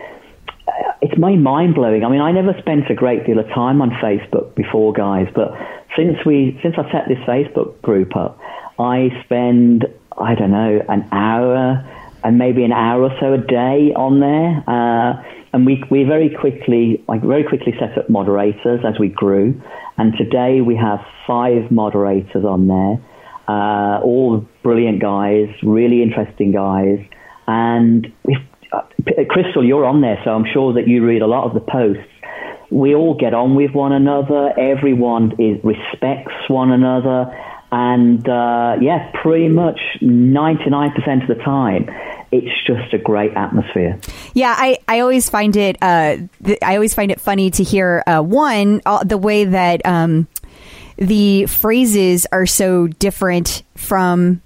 it's my mind blowing. I mean, I never spent a great deal of time on Facebook before, guys, but since we since I set this Facebook group up, I spend I don't know an hour and maybe an hour or so a day on there. Uh, and we, we very quickly, like very quickly set up moderators as we grew. And today we have five moderators on there, uh, all brilliant guys, really interesting guys. And uh, Crystal, you're on there, so I'm sure that you read a lot of the posts. We all get on with one another. Everyone is, respects one another. and uh, yeah, pretty much 99% of the time, it's just a great atmosphere. Yeah, I, I always find it uh, th- I always find it funny to hear uh, one the way that um, the phrases are so different from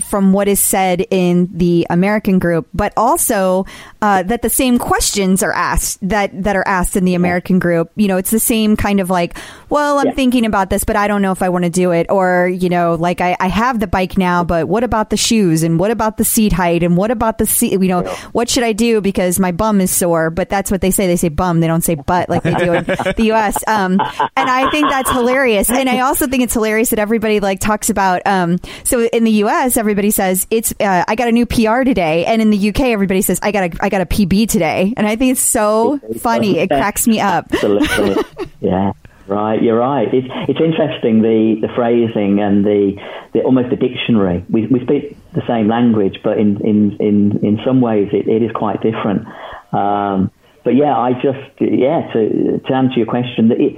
from what is said in the American group, but also uh, that the same questions are asked that that are asked in the American group. You know, it's the same kind of like, well, I'm Yeah. thinking about this, but I don't know if I want to do it, or you know, like I, I have the bike now, but what about the shoes and what about the seat height and what about the seat? You know, what should I do because my bum is sore? But that's what they say. They say bum. They don't say butt like they do in the U.S. Um, and I think that's hilarious. And I also think it's hilarious that everybody like talks about. Um, so in the U.S., everybody says it's uh, I got a new PR today, and in the U.K., everybody says I got a I got a PB today. And I think it's so funny. It cracks me up. Absolutely. yeah. Right, you're right. It's it's interesting the, the phrasing and the, the almost the dictionary. We we speak the same language, but in in, in, in some ways it, it is quite different. Um, but yeah, I just yeah to to answer your question, it,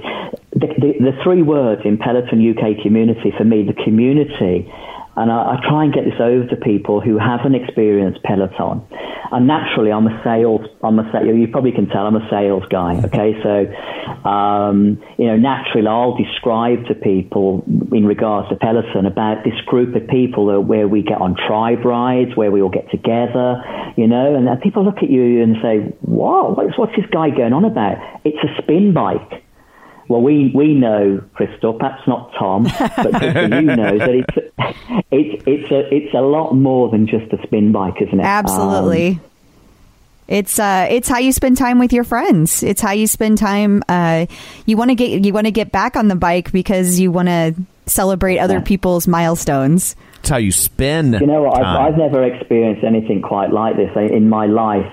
the, the the three words in Peloton UK community for me, the community, and I, I try and get this over to people who haven't experienced Peloton. And naturally, I'm a sales. I'm a sales. You probably can tell I'm a sales guy. Okay, so um, you know, naturally, I'll describe to people in regards to Peloton about this group of people that, where we get on tribe rides, where we all get together. You know, and people look at you and say, "What? What's, what's this guy going on about? It's a spin bike." Well, we, we know, Crystal, perhaps not Tom, but Crystal, you know that it's, it's, it's, a, it's a lot more than just a spin bike, isn't it? Um, Absolutely. it's uh, it's how you spend time with your friends. It's how you spend time. Uh, you want to get you want to get back on the bike because you want to celebrate other Yeah. people's milestones. It's how you spend. You know what? time. I've, I've never experienced anything quite like this in my life.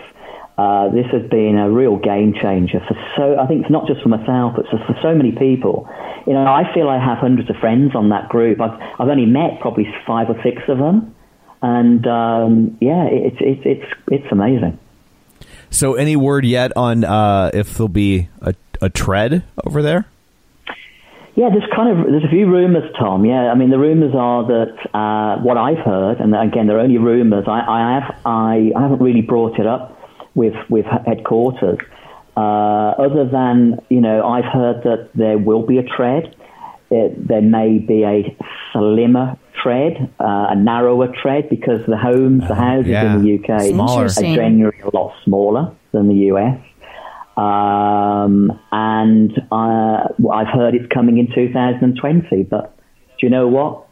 Uh, this has been a real game changer for so. I think it's not just for myself, but for, so many people. You know, I feel I have hundreds of friends on that group. I've I've only met probably five or six of them, and um, yeah, it's it's it's it's amazing. So, any word yet on uh, if there'll be a, a tread over there? Yeah, there's kind of there's a few rumours, Tom. Yeah, I mean the rumours are that uh, what I've heard, and again they're only rumours. I, I have I, I haven't really brought it up with with headquarters. Uh, other than you know, I've heard that there will be a tread. It, there may be a slimmer tread, uh, a narrower tread, because the homes, the houses yeah. in the UK Smaller. are generally a lot smaller than the US. Um, and uh, I've heard it's coming in 2020, but do you know what?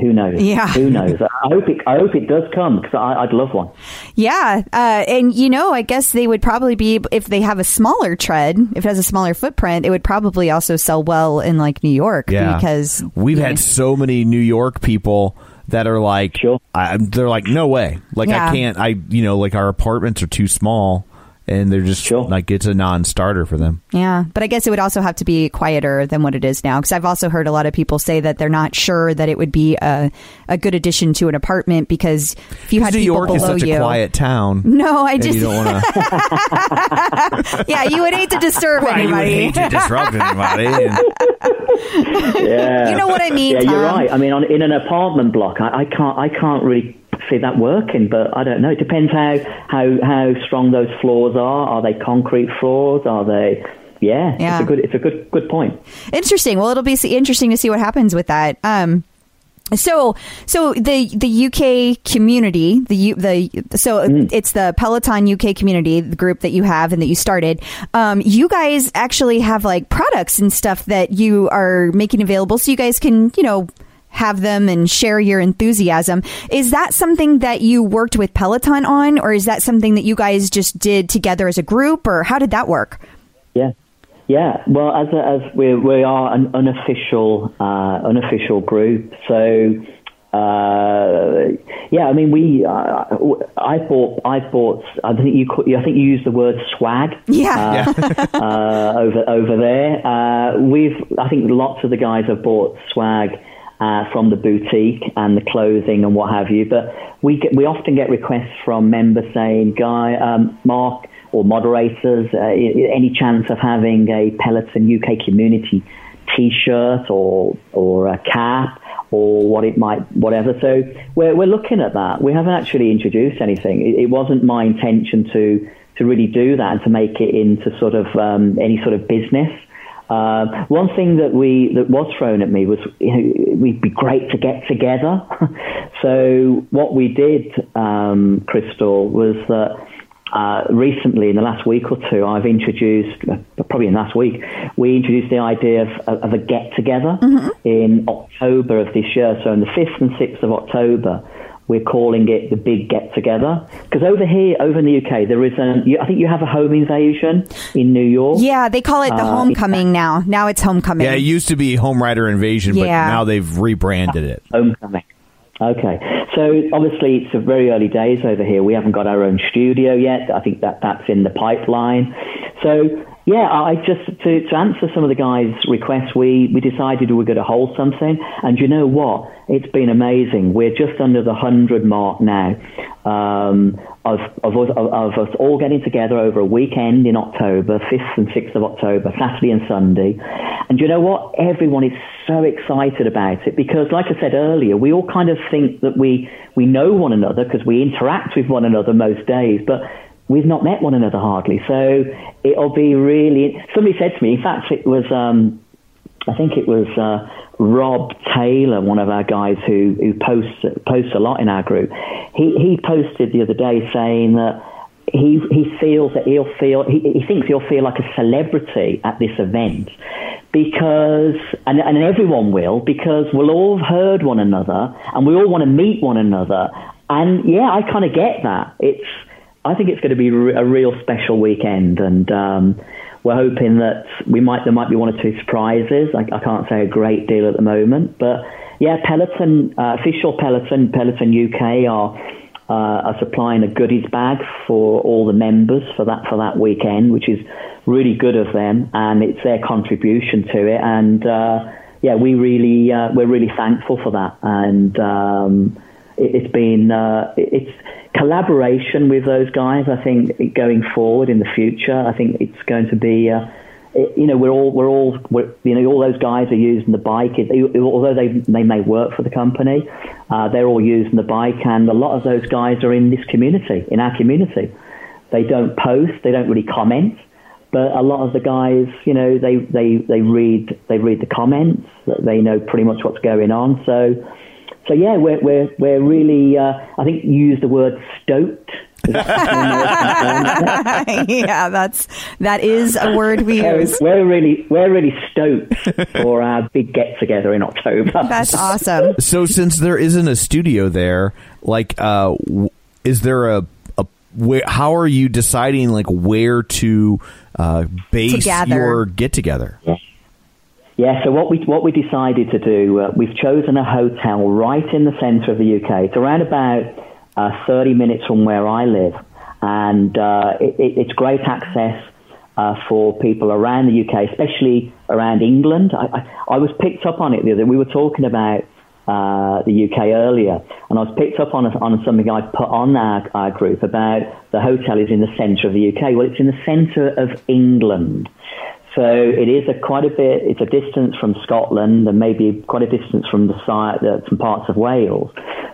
Who knows? Yeah. Who knows? I hope it. I hope it does come because I'd love one. Yeah, uh, and you know, I guess they would probably be if they have a smaller tread, if it has a smaller footprint, it would probably also sell well in like New York. Yeah, because we've yeah. had so many New York people that are like, Sure. I, they're like, no way, like Yeah. I can't, I you know, like our apartments are too small, and they're just Sure. like it's a non-starter for them. Yeah, but I guess it would also have to be quieter than what it is now. Because I've also heard a lot of people say that they're not sure that it would be a, a good addition to an apartment because if you had New people York is below such you, a quiet town. no, I just you don't want to. yeah, you would hate to disturb anybody. you would hate to disrupt anybody. and- Yeah. You know what I mean, Yeah, you're right. I mean, on, in an apartment block, I, I can't. I can't really see that working. But I don't know. It depends how how how strong those floors are. Are they concrete floors? Are they? Yeah, Yeah. it's a good. It's a good good point. Interesting. Well, it'll be interesting to see what happens with that. Um, so, so the the UK community, the U- the so it's the Peloton UK community, the group that you have and that you started. Um, you guys actually have like products and stuff that you are making available, so you guys can you know have them and share your enthusiasm. Is that something that you worked with Peloton on, or is that something that you guys just did together as a group, or how did that work? Yeah, yeah. Well, as a, as we we are an unofficial uh, unofficial group, so uh, yeah. I mean, we uh, I bought I bought. I think you call- I think you used the word swag. Yeah. uh, over over there. Uh, we've I think lots of the guys have bought swag. Uh, from the boutique and the clothing and what have you, but we get, we often get requests from members saying, "Guy, um, Mark, or moderators, uh, any chance of having a Peloton UK community T-shirt or or a cap or what it might, whatever. So we're, we're looking at that. We haven't actually introduced anything. It, it wasn't my intention to, to really do that and to make it into sort of um, any sort of business. Uh, one thing that we that was thrown at me was you know, we'd be great to get together. so what we did, um, Crystal, was that uh, recently in the last week or two, I've introduced uh, probably in last week we introduced the idea of, of a get together in October of this year. So on the fifth and sixth of October. We're calling it the big get together because over here, over in the UK, there is an. I think you have a home invasion in New York. Yeah, they call it the Uh, homecoming now. Now it's homecoming. Yeah, it used to be Home Rider Invasion, but now they've rebranded it. Homecoming. Okay, so obviously it's a very early days over here. We haven't got our own studio yet. I think that that's in the pipeline. So yeah, I just to, to answer some of the guys' requests, we we decided we were going to hold something, and you know what? It's been amazing. We're just under the hundred mark now um, of, of, us, of, of us all getting together over a weekend in October, 5th and 6th of October, Saturday and Sunday. And you know what? Everyone is so excited about it because, like I said earlier, we all kind of think that we, we know one another because we interact with one another most days, but we've not met one another hardly. So it'll be really. Somebody said to me, in fact, it was. Um, I think it was uh, Rob Taylor, one of our guys who, who posts posts a lot in our group. He he posted the other day saying that he he feels that he'll feel he, he thinks he'll feel like a celebrity at this event because and and everyone will because we'll all have heard one another and we all want to meet one another and yeah I kind of get that it's I think it's going to be a real special weekend and um, we're hoping that we might there might be one or two surprises I, I can't say a great deal at the moment but yeah Peloton uh, official Peloton Peloton UK are uh, are supplying a goodies bag for all the members for that for that weekend, which is really good of them, and it's their contribution to it. And uh, yeah, we really uh, we're really thankful for that, and um, it, it's been uh, it- it's collaboration with those guys. I think going forward in the future, I think it's going to be. Uh, it, you know, we're all we're all we're, you know all those guys are using the bike. It, although they they may work for the company, uh, they're all using the bike, and a lot of those guys are in this community, in our community. They don't post, they don't really comment, but a lot of the guys, you know, they they they read they read the comments. They know pretty much what's going on. So, so yeah, we're we're we're really. Uh, I think you used the word stoked. That- yeah, that's that is a word we use. we're really we're really stoked for our big get together in October. That's awesome. So since there isn't a studio there, like, uh, is there a, a where, how are you deciding like where to uh, base To your get together? Yeah, so what we what we decided to do, uh, we've chosen a hotel right in the centre of the UK. It's around about uh, 30 minutes from where I live, and uh, it, it, it's great access uh, for people around the UK, especially around England. I, I, I was picked up on it the other. We were talking about uh, the UK earlier, and I was picked up on on something I put on our, our group about the hotel is in the centre of the UK. Well, it's in the centre of England. So it is a quite a bit. It's a distance from Scotland and maybe quite a distance from the some parts of Wales,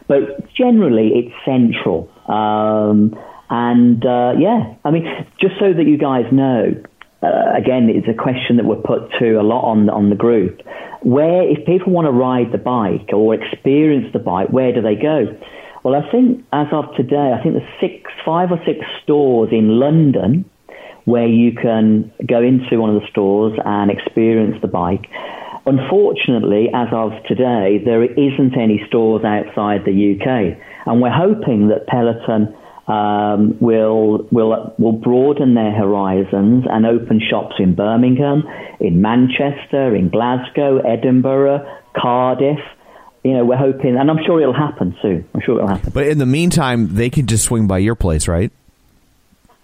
but generally it's central. Um, and uh, yeah, I mean, just so that you guys know, uh, again, it's a question that we're put to a lot on on the group. Where if people want to ride the bike or experience the bike, where do they go? Well, I think as of today, I think there's six, five or six stores in London where you can go into one of the stores and experience the bike. Unfortunately, as of today, there isn't any stores outside the UK, and we're hoping that Peloton um, will will will broaden their horizons and open shops in Birmingham, in Manchester, in Glasgow, Edinburgh, Cardiff. You know, we're hoping, and I'm sure it'll happen soon. I'm sure it'll happen. But in the meantime, they can just swing by your place, right?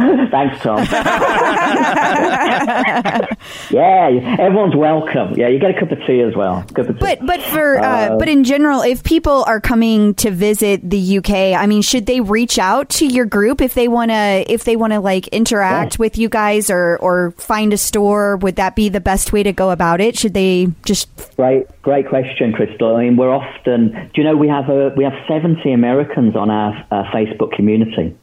Thanks, Tom. yeah, everyone's welcome. Yeah, you get a cup of tea as well. Cup of tea. But but for uh, but in general, if people are coming to visit the UK, I mean, should they reach out to your group if they want to if they want to like interact Yeah. with you guys or or find a store? Would that be the best way to go about it? Should they just Great, great question, Crystal. I mean, we're often. Do you know we have a we have seventy Americans on our uh, Facebook community.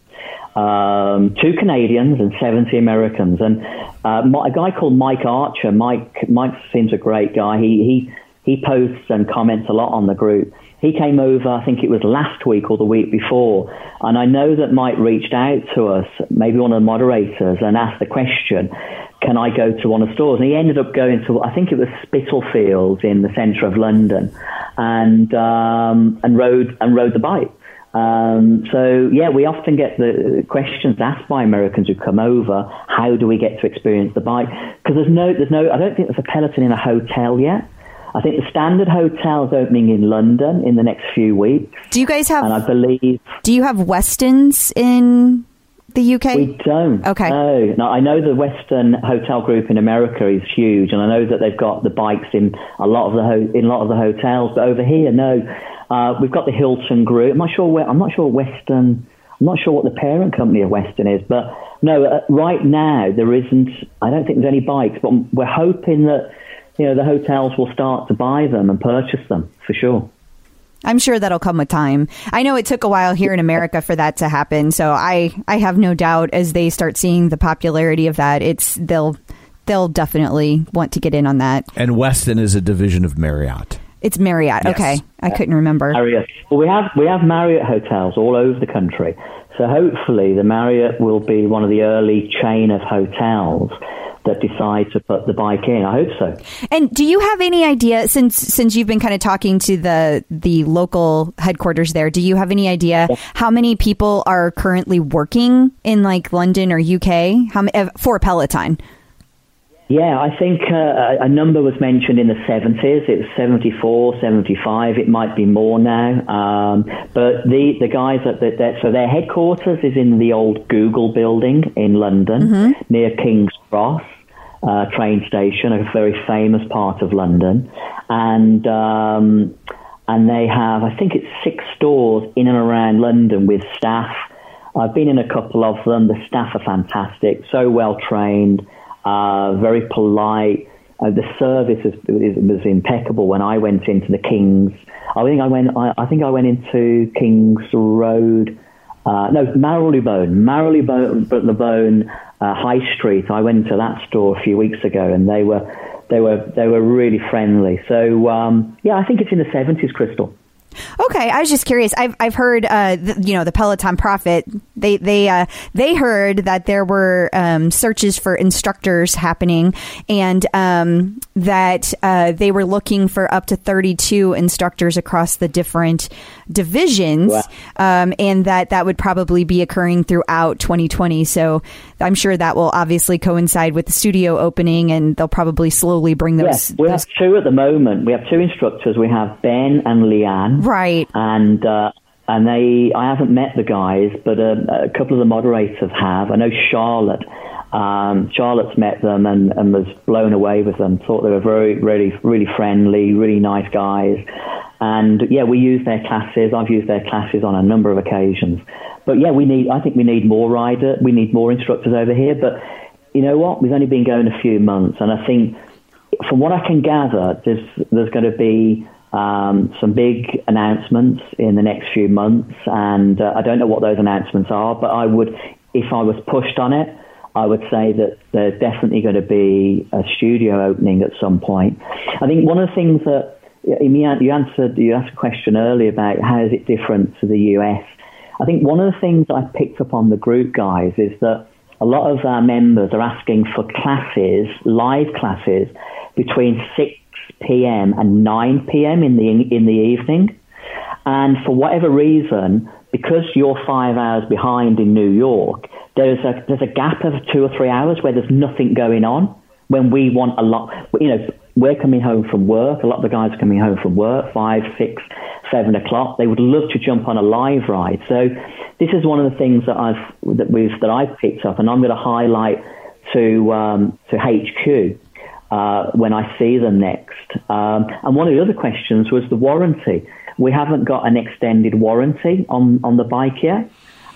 Um, two Canadians and seventy Americans, and uh, a guy called Mike Archer. Mike Mike seems a great guy. He he he posts and comments a lot on the group. He came over, I think it was last week or the week before, and I know that Mike reached out to us, maybe one of the moderators, and asked the question, can I go to one of the stores? And he ended up going to, I think it was Spitalfields in the centre of London, and um, and rode and rode the bike. Um, so yeah, we often get the questions asked by Americans who come over: How do we get to experience the bike? Because there's no, there's no, I don't think there's a Peloton in a hotel yet. I think the standard hotel's opening in London in the next few weeks, do you guys have? and I believe do you have Westins in the UK? We don't. Okay. No. No, I know the Westin hotel group in America is huge, and I know that they've got the bikes in a lot of the ho- in a lot of the hotels. But over here, no. Uh, we've got the Hilton group. I'm not sure where. I'm not sure Westin. I'm not sure what the parent company of Westin is, but no. Uh, right now, there isn't. I don't think there's any bikes, but we're hoping that you know the hotels will start to buy them and purchase them for sure. I'm sure that'll come with time. I know it took a while here in America for that to happen, so I I have no doubt as they start seeing the popularity of that, it's they'll they'll definitely want to get in on that. And Westin is a division of Marriott. It's Marriott. Yes. Okay, I couldn't remember. Marriott. Well, we have we have Marriott hotels all over the country. So hopefully, the Marriott will be one of the early chain of hotels that decide to put the bike in. I hope so. And do you have any idea since since you've been kind of talking to the the local headquarters there? Do you have any idea how many people are currently working in like London or UK? How uh, for Peloton? Yeah, I think uh, a- a number was mentioned in the 70s. It was 74, 75. It might be more now. Um, but the, the guys at the, that, so their headquarters is in the old Google building in London near King's Cross. Uh, train station, a very famous part of London, and um, and they have, I think it's six stores in and around London with staff. I've been in a couple of them. The staff are fantastic, so well trained, uh, very polite. Uh, the service is, was impeccable when I went into the Kings. I think I went. I, I think I went into Kings Road. Uh, no, Marylebone, Marylebone, Bone uh, High Street. I went to that store a few weeks ago, and they were they were they were really friendly. So um, yeah, I think it's in the seventies, Crystal. Okay, I was just curious. I've I've heard, uh, th- you know, the Peloton Prophet. They they uh, they heard that there were um, searches for instructors happening, and um, that uh, they were looking for up to thirty two instructors across the different divisions, Wow. um, and that that would probably be occurring throughout 2020. So I'm sure that will obviously coincide with the studio opening, and they'll probably slowly bring those. Yes, we have two at the moment. We have two instructors. We have Ben and Leanne. Right. And uh, and they, I haven't met the guys, but uh, a couple of the moderators have. I know Charlotte. Um, Charlotte's met them and, and was blown away with them. Thought they were very, really, really friendly, really nice guys. And yeah, we use their classes. I've used their classes on a number of occasions. But yeah, we need. I think we need more rider. We need more instructors over here. But you know what? We've only been going a few months, and I think from what I can gather, there's there's going to be um, some big announcements in the next few months, and uh, I don't know what those announcements are. But I would, if I was pushed on it, I would say that there's definitely going to be a studio opening at some point. I think one of the things that you answered you asked a question earlier about how is it different to the US. I think one of the things I picked up on the group guys is that a lot of our members are asking for classes, live classes, between 6 p.m. and 9 p.m. in the in the evening. And for whatever reason, because you're five hours behind in New York, there's a there's a gap of two or three hours where there's nothing going on. When we want a lot, you know, we're coming home from work. A lot of the guys are coming home from work, five, six, seven o'clock. They would love to jump on a live ride. So this is one of the things that I've that we've that I've picked up, and I'm going to highlight to um, to HQ uh, when I see them next. Um, and one of the other questions was the warranty. We haven't got an extended warranty on on the bike yet,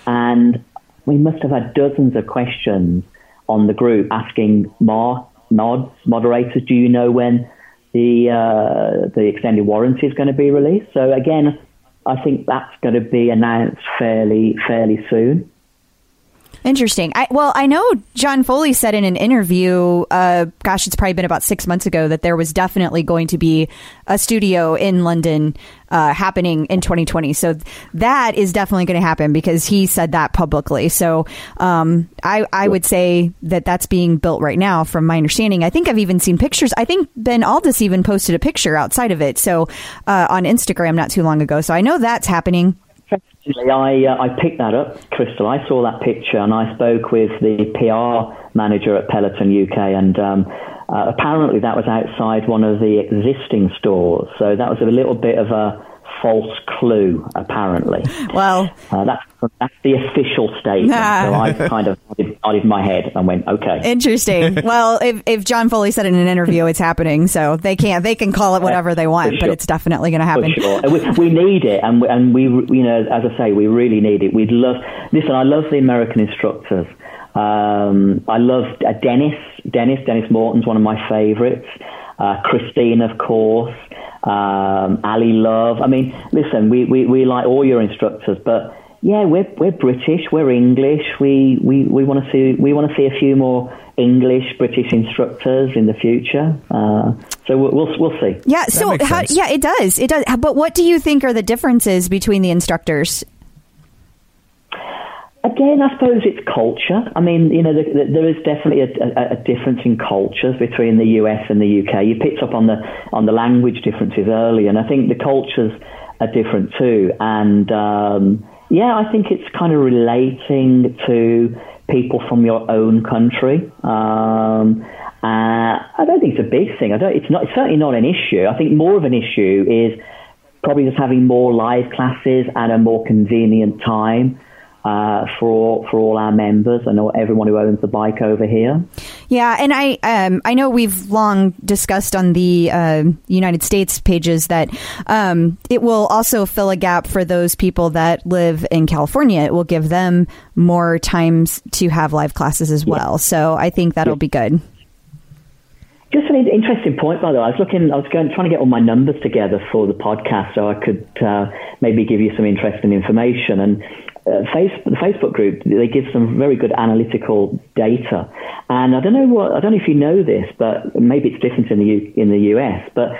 and we must have had dozens of questions on the group asking Mark, mods, moderators, do you know when the uh, the extended warranty is going to be released? So again, I think that's going to be announced fairly fairly soon. Interesting. I, well, I know John Foley said in an interview, uh, gosh, it's probably been about six months ago, that there was definitely going to be a studio in London uh, happening in 2020. So that is definitely going to happen because he said that publicly. So um, I, I would say that that's being built right now, from my understanding. I think I've even seen pictures. I think Ben Alldis even posted a picture outside of it. So uh, on Instagram not too long ago. So I know that's happening. I uh, I picked that up, Crystal. I saw that picture and I spoke with the PR manager at Peloton UK, and um, uh, apparently that was outside one of the existing stores. So that was a little bit of a false clue, apparently. Well, uh, that's that's the official statement. so I kind of nodded my head and went, okay. Interesting. well, if, if John Foley said in an interview, it's happening, so they can't they can call it whatever they want, sure. but it's definitely going to happen. Sure. We, we, need it, and we, and we you know as I say, we really need it. We'd love. Listen, I love the American instructors. Um, I love uh, Denis. Denis. Denis Morton's one of my favourites. Uh, Christine, of course um, Ally Love. I mean, listen, we, we, we like all your instructors, but yeah, we're we're British, we're English. We we, we want to see we want to see a few more English British instructors in the future. Uh, so we'll, we'll, we'll see. Yeah. So how, yeah, it does. It does. But what do you think are the differences between the instructors? Again, I suppose it's culture. I mean, you know, the, the, there is definitely a, a, a, difference in cultures between the US and the UK. You picked up on the on the language differences earlier, and I think the cultures are different too. And um, yeah, I think it's kind of relating to people from your own country. Um, uh, I don't think it's a big thing. I don't. It's not. It's certainly not an issue. I think more of an issue is probably just having more live classes at a more convenient time uh, for for all our members and everyone who owns the bike over here. Yeah, and I um, I know we've long discussed on the uh, United States pages that um, it will also fill a gap for those people that live in California. It will give them more times to have live classes as well. Yeah. So I think that'll yeah. be good. Just an interesting point, by the way. I was looking, I was going, trying to get all my numbers together for the podcast so I could uh, maybe give you some interesting information. And uh, face, the Facebook group, they give some very good analytical data. And I don't know what, I don't know if you know this, but maybe it's different in the, U, in the US, but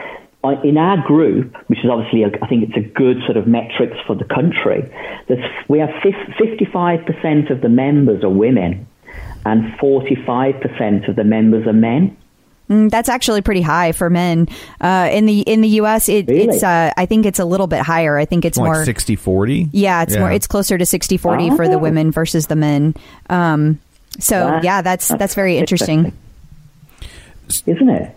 in our group, which is obviously, a, I think it's a good sort of metrics for the country, we have 55% of the members are women and 45% of the members are men. Mm, that's actually pretty high for men. Uh, in the in the U.S., it, really? it's uh, I think it's a little bit higher. I think it's like more 60-40? Yeah, it's yeah. more. It's closer to 60-40 oh. for the women versus the men. Um, so yeah, that's that's very interesting, isn't it?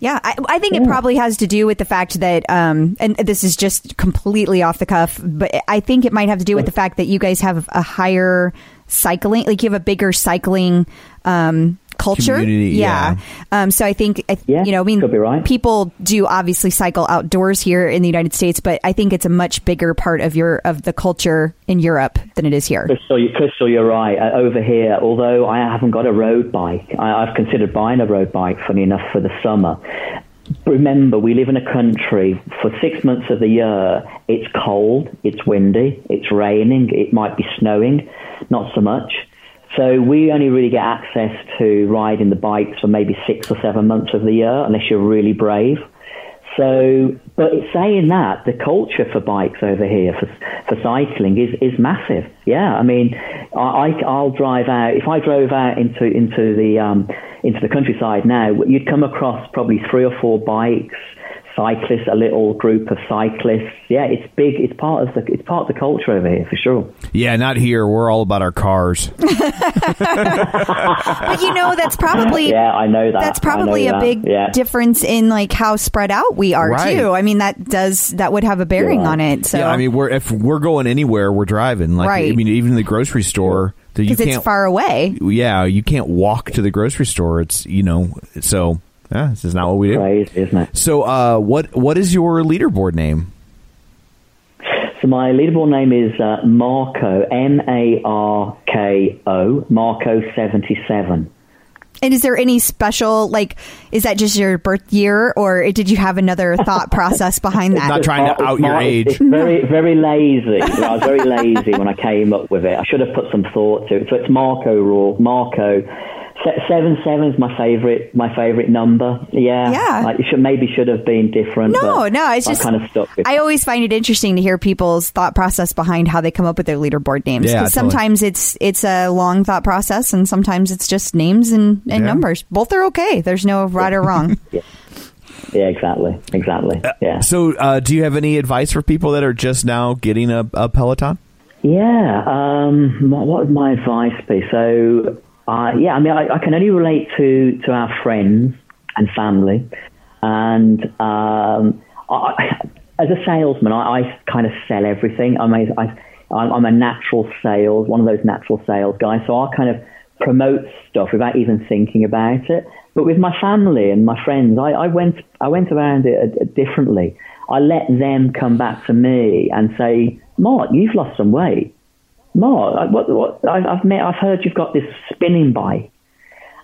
Yeah, I, I think yeah. it probably has to do with the fact that, um, and this is just completely off the cuff, but I think it might have to do with the fact that you guys have a higher cycling, like you have a bigger cycling um, culture. Community, yeah. yeah. Um, so I think, yeah, you know, I mean, right. people do obviously cycle outdoors here in the United States, but I think it's a much bigger part of your of the culture in Europe than it is here. Crystal, you, Crystal you're right. Uh, over here, although I haven't got a road bike, I, I've considered buying a road bike. Funny enough, for the summer remember, we live in a country for six months of the year. It's cold, it's windy, it's raining, it might be snowing, not so much. So we only really get access to riding the bikes for maybe six or seven months of the year, unless you're really brave. So, but saying that, the culture for bikes over here for for cycling is is massive. Yeah, I mean, I I'll drive out if I drove out into into the um, into the countryside now, you'd come across probably three or four bikes cyclists, a little group of cyclists. Yeah, it's big. It's part of the it's part of the culture over here for sure. Yeah, not here. We're all about our cars. but you know, that's probably Yeah, I know that. that's probably a that. big Yeah. difference in like how spread out we are Right. too. I mean, that does that would have a bearing Yeah. on it. So Yeah, I mean, we're if we're going anywhere, we're driving. Like, Right. I mean, even the grocery store, that you because it's far away. yeah, you can't walk to the grocery store. It's you know, so yeah, this is not what we do. Crazy, isn't it? So, uh, what what is your leaderboard name? So my leaderboard name is uh, Marco M A R K O Marco seventy seven. And is there any special like? Is that just your birth year, or did you have another thought process behind that? Not trying to out your age. It's very, very lazy. You know, I was very lazy when I came up with it. I should have put some thought to it. So it's Marco Raw. Marco. Se- Seven seven is my favorite. My favorite number. Yeah. Yeah. Like, it should maybe should have been different. No, no, it's I just kind of stuck with. I always find it interesting to hear people's thought process behind how they come up with their leaderboard names. Yeah, 'Cause totally. sometimes it's it's a long thought process, and sometimes it's just names and, and Yeah. numbers. Both are okay. There's no right or wrong. yeah, exactly, exactly. Yeah. So, uh, do you have any advice for people that are just now getting a, a Peloton? Yeah. Um, what what would my advice be? So, uh, yeah, I mean, I, I can only relate to, to our friends and family. And um, I, as a salesman, I, I kind of sell everything. I'm a, I, I'm a natural sales, one of those natural sales guys. So I kind of promote stuff without even thinking about it. But with my family and my friends, I, I went I went around it uh, differently. I let them come back to me and say, "Mark, you've lost some weight. Mark, what, what, I've, met, I've heard you've got this spinning bike."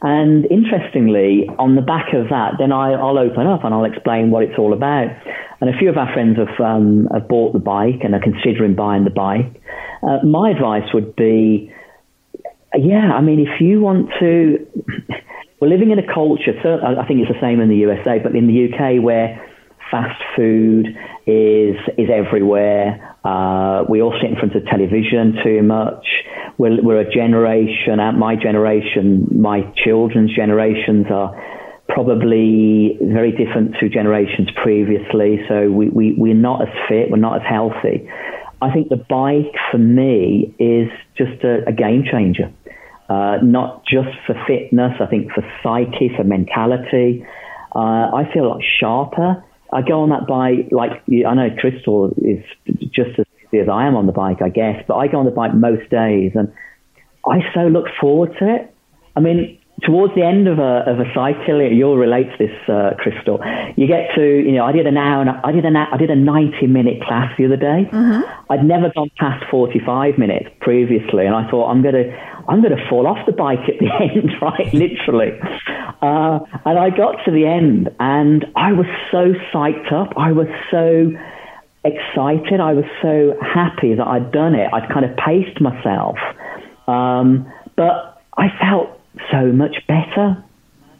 And interestingly, on the back of that, then I, I'll open up and I'll explain what it's all about. And a few of our friends have, um, have bought the bike and are considering buying the bike. Uh, my advice would be, yeah, I mean, if you want to, we're living in a culture. I think it's the same in the USA, but in the UK where fast food is is everywhere. Uh, we all sit in front of television too much. We're, we're a generation, uh, my generation, my children's generations are probably very different to generations previously. So we, we, we're not as fit, we're not as healthy. I think the bike for me is just a, a game changer. Uh, not just for fitness, I think for psyche, for mentality. Uh, I feel a lot sharper. I go on that bike, like I know Crystal is just as busy as I am on the bike, I guess, but I go on the bike most days and I so look forward to it. I mean, towards the end of a of a cycle, you'll relate to this, uh, Crystal. You get to, you know, I did an hour, and I did an, I did a ninety minute class the other day. I'd never gone past forty five minutes previously, and I thought I'm gonna, I'm gonna fall off the bike at the end, right, literally. Uh, and I got to the end, and I was so psyched up. I was so excited. I was so happy that I'd done it. I'd kind of paced myself. Um, but I felt so much better.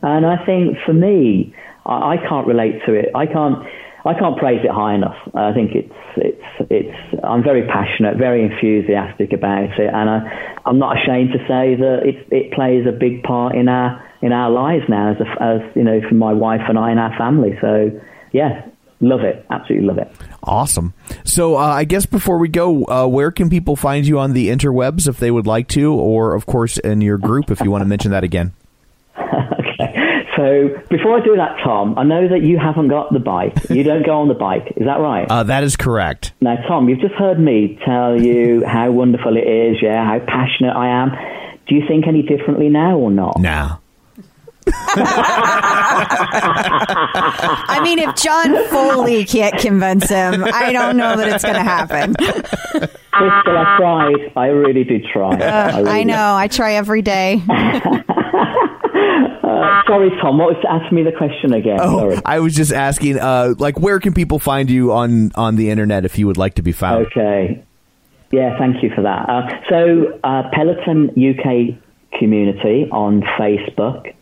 And I think for me, I, I can't relate to it. I can't, I can't praise it high enough. I think it's, it's, it's, I'm very passionate, very enthusiastic about it. And I, I'm not ashamed to say that it, it plays a big part in our, in our lives now as, a, as, you know, for my wife and I and our family. So yeah, love it. Absolutely love it. Awesome. So, uh, I guess before we go, uh, where can people find you on the interwebs if they would like to, or of course in your group if you want to mention that again? okay. So before I do that, Tom, I know that you haven't got the bike. You don't go on the bike. Is that right? Uh, that is correct. now, Tom, you've just heard me tell you how wonderful it is, yeah, how passionate I am. Do you think any differently now or not? Nah. I mean, if John Foley can't convince him, I don't know that it's going to happen. Crystal, I tried. I really did try. I, really I know. I try every day. Uh, sorry, Tom. What was ask me the question again? Oh, Sorry. I was just asking, uh, like, where can people find you on on the internet if you would like to be found? Okay. Yeah, thank you for that. Uh, so, uh, Peloton UK community on Facebook,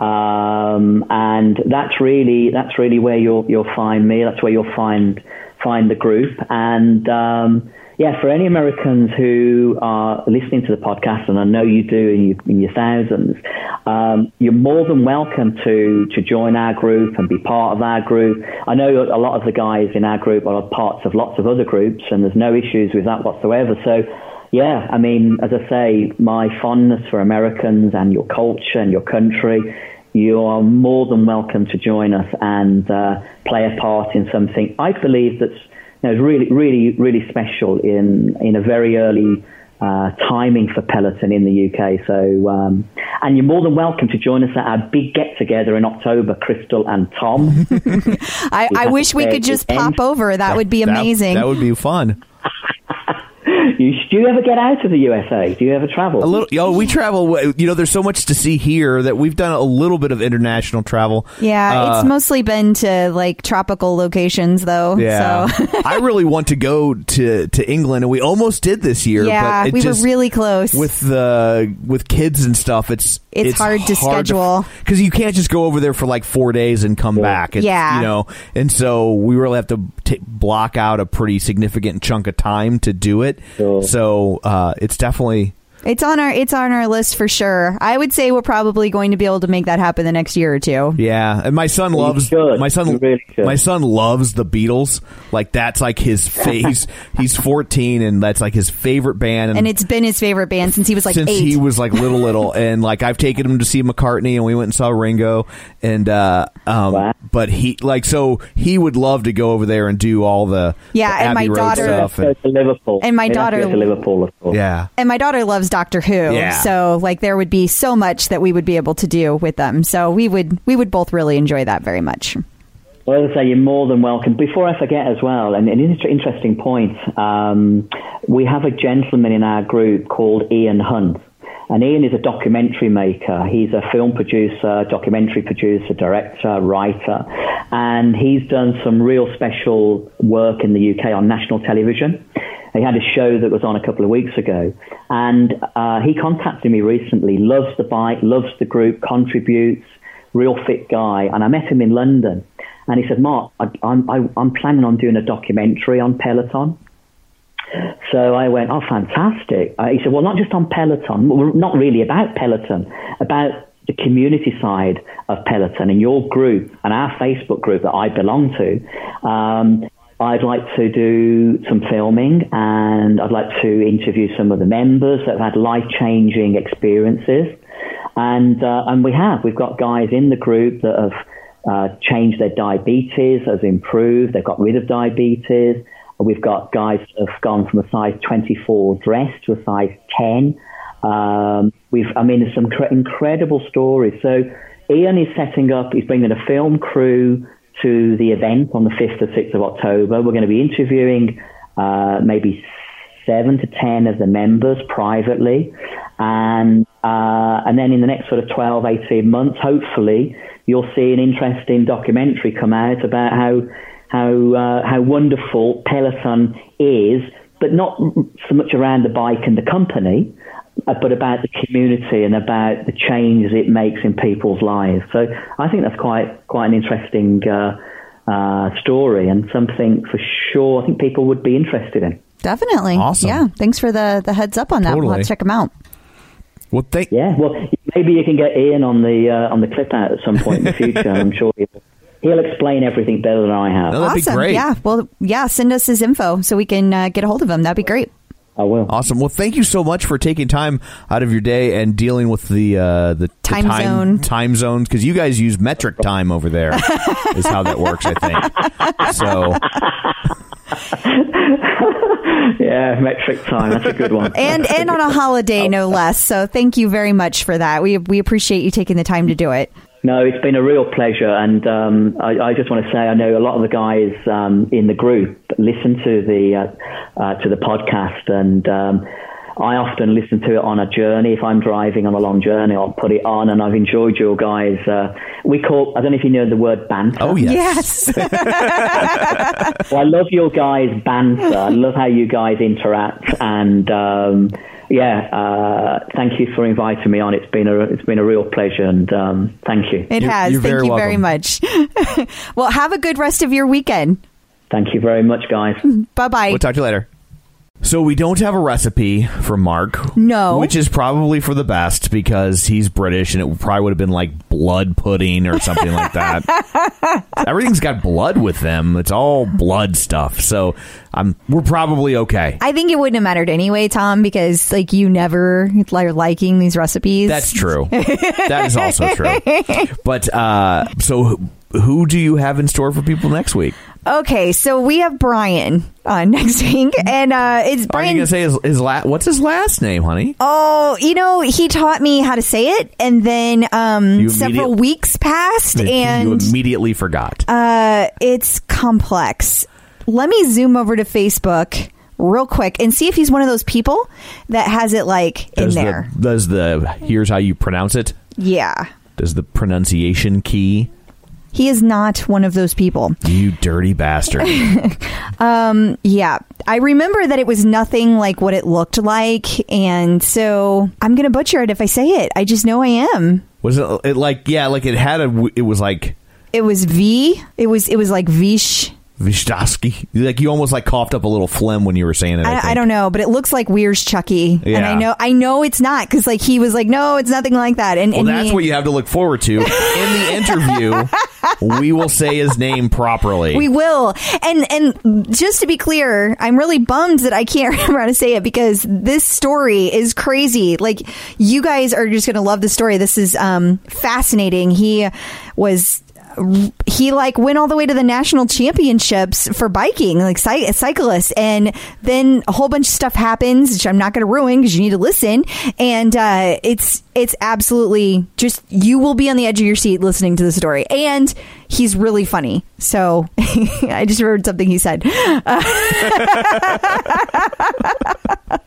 um, and that's really that's really where you'll you'll find me. That's where you'll find find the group. And um, yeah, for any Americans who are listening to the podcast, and I know you do in your, in your thousands, um, you're more than welcome to to join our group and be part of our group. I know a lot of the guys in our group are parts of lots of other groups, and there's no issues with that whatsoever. So. Yeah, I mean, as I say, my fondness for Americans and your culture and your country you are more than welcome to join us and uh, play a part in something I believe that's you know, really, really, really special in in a very early uh, timing for Peloton in the UK. So, um, and you're more than welcome to join us at our big get together in October, Crystal and Tom. I, I wish we could just pop over. That would be amazing. That, that would be fun. You, do you ever get out of the USA? Do you ever travel? A little. Oh, we travel. You know, there's so much to see here that we've done a little bit of international travel. Yeah, Uh, it's mostly been to like tropical locations, though. Yeah, So. I really want to go to to England, and we almost did this year. Yeah, but it we were really close. with the with kids and stuff. It's It's hard to schedule. because you can't just go over there for like four days and come back. It's, Yeah. you know, and so we really have to t- block out a pretty significant chunk of time to do it. Sure. So uh, it's definitely It's on our it's on our list for sure. I would say we're probably going to be able to make that happen the next year or two. Yeah, and my son loves my son. Really my son loves the Beatles. Like that's like his face. he's fourteen, and that's like his favorite band. And it's been his favorite band since he was like since eight. he was like little little, and like I've taken him to see McCartney, and we went and saw Ringo, and uh, um, Wow. but he like so he would love to go over there and do all the Yeah, the and my Road daughter- stuff. Go And, to Liverpool. And my We'd have to daughter- Liverpool, of course. yeah, and my daughter loves Doctor Who. Yeah. So like there would be so much that we would be able to do with them. So we would we would both really enjoy that very much. Well, as I say, you're more than welcome. Before I forget as well, and an interesting point, um, we have a gentleman in our group called Ian Hunt. And Ian is a documentary maker. He's a film producer, documentary producer, director, writer. And he's done some real special work in the UK on national television. He had a show that was on a couple of weeks ago. And uh, he contacted me recently, loves the bike, loves the group, contributes, real fit guy. And I met him in London. And he said, Mark, I, I'm, I, I'm planning on doing a documentary on Peloton. So I went, oh, fantastic. Uh, he said, well, not just on Peloton, not really about Peloton, about the community side of Peloton and your group and our Facebook group that I belong to. Um, I'd like to do some filming and I'd like to interview some of the members that have had life changing experiences. And, uh, and we have. We've got guys in the group that have uh, changed their diabetes, has improved, they've got rid of diabetes. We've got guys that have gone from a size 24 dress to a size 10. Um, we've, I mean, there's some cr- incredible stories. So Ian is setting up, he's bringing a film crew to the event on the 5th or 6th of October. We're going to be interviewing uh, maybe seven to 10 of the members privately. And, uh, and then in the next sort of 12, 18 months, hopefully, you'll see an interesting documentary come out about how how uh, how wonderful Peloton is, but not so much around the bike and the company, but about the community and about the changes it makes in people's lives. So I think that's quite quite an interesting uh, uh, story and something for sure I think people would be interested in. Definitely. Awesome. Yeah. Thanks for the the heads up on that. We'll Totally. check them out. well, thank Yeah, well, maybe you can get Ian on the uh, on the clip out at some point in the future. I'm sure he'll, he'll explain everything better than I have. No, that'd be great. Yeah. Well, yeah. Send us his info so we can uh, get a hold of him. That'd be great. I will. Awesome. Well, thank you so much for taking time out of your day and dealing with the uh, the the Time zone. time zones because you guys use metric time over there. is how that works, I think. So Yeah, metric time. That's a good one. And and on a holiday, no less. So thank you very much for that. We we appreciate you taking the time to do it. No, it's been a real pleasure, and um, I, I just want to say I know a lot of the guys um, in the group listen to the uh, uh, to the podcast, and um, I often listen to it on a journey. If I'm driving on a long journey, I'll put it on, and I've enjoyed your guys. Uh, we call I don't know if you know the word banter. oh yes. Yes. Well, I love your guys' banter. I love how you guys interact, and um, yeah, uh, thank you for inviting me on. It's been a it's been a real pleasure, and um, thank you. It You're- has. you're Thank very you very welcome. much. well, have a good rest of your weekend. Thank you very much, guys. Bye bye. We'll talk to you later. So we don't have a recipe for Mark. No. Which is probably for the best because he's British and it probably would have been like blood pudding or something like that. Everything's got blood with them. It's all blood stuff. So I'm we're probably okay. I think it wouldn't have mattered anyway, Tom, because like you never are liking these recipes. That's true. that is also true. But uh so who do you have in store for people next week? Okay. So we have Brian on next week, and uh, it's Are you Brian. gonna say his, his la- what's his last name, honey? Oh, you know, he taught me how to say it, and then um, several weeks passed, you and you immediately forgot. uh, it's complex. Let me zoom over to Facebook real quick and see if he's one of those people that has it like in does there. the does the here's how you pronounce it? yeah, Does the pronunciation key? He is not one of those people. You dirty bastard. um, Yeah, I remember that it was nothing like what it looked like, and so I'm gonna butcher it if I say it. I just know I am. Was it, it like yeah, like it had a it was like It was V. It was it was like Vish. Vishdowski. Like you almost like coughed up a little phlegm when you were saying it. I, I, I don't know, but it looks like Weir's Chucky, and I know I know it's not because like he was like, no, it's nothing like that. And, Well, and that's he- what you have to look forward to in the interview. we will say his name properly. We will. And and just to be clear, I'm really bummed that I can't remember how to say it because this story is crazy. Like you guys are just going to love the story. This is um fascinating. He was he like went all the way to the national championships for biking, like cy- cyclists, and then a whole bunch of stuff happens, which I'm not going to ruin because you need to listen. And uh, it's it's absolutely just you will be on the edge of your seat listening to the story, and he's really funny. So I just remembered something he said.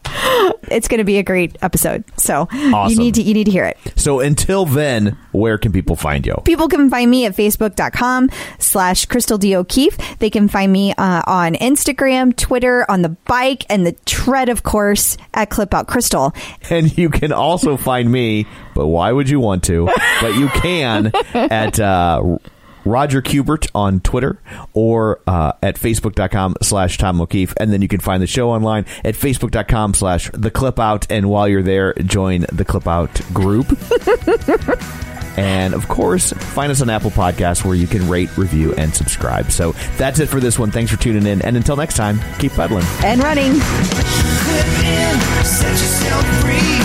it's going to be a great episode. So you need to you need to hear it. so until then, where can people find you? People can find me at facebook.com slash Crystal D. O'Keefe. They can find me uh, on Instagram, Twitter, on the bike, and the tread, of course, at Clip Out Crystal. And you can also find me, but why would you want to? But you can at uh, Roger Kubert on Twitter or uh, at facebook.com slash Tom O'Keefe. And then you can find the show online at facebook.com slash the clip out. And while you're there, join the clip out group. and of course, find us on Apple Podcasts where you can rate, review, and subscribe. So that's it for this one. Thanks for tuning in. And until next time, keep peddling and running. Clip in, set yourself free.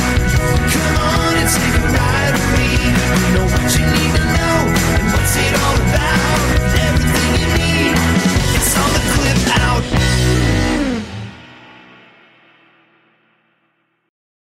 Come on and take a ride.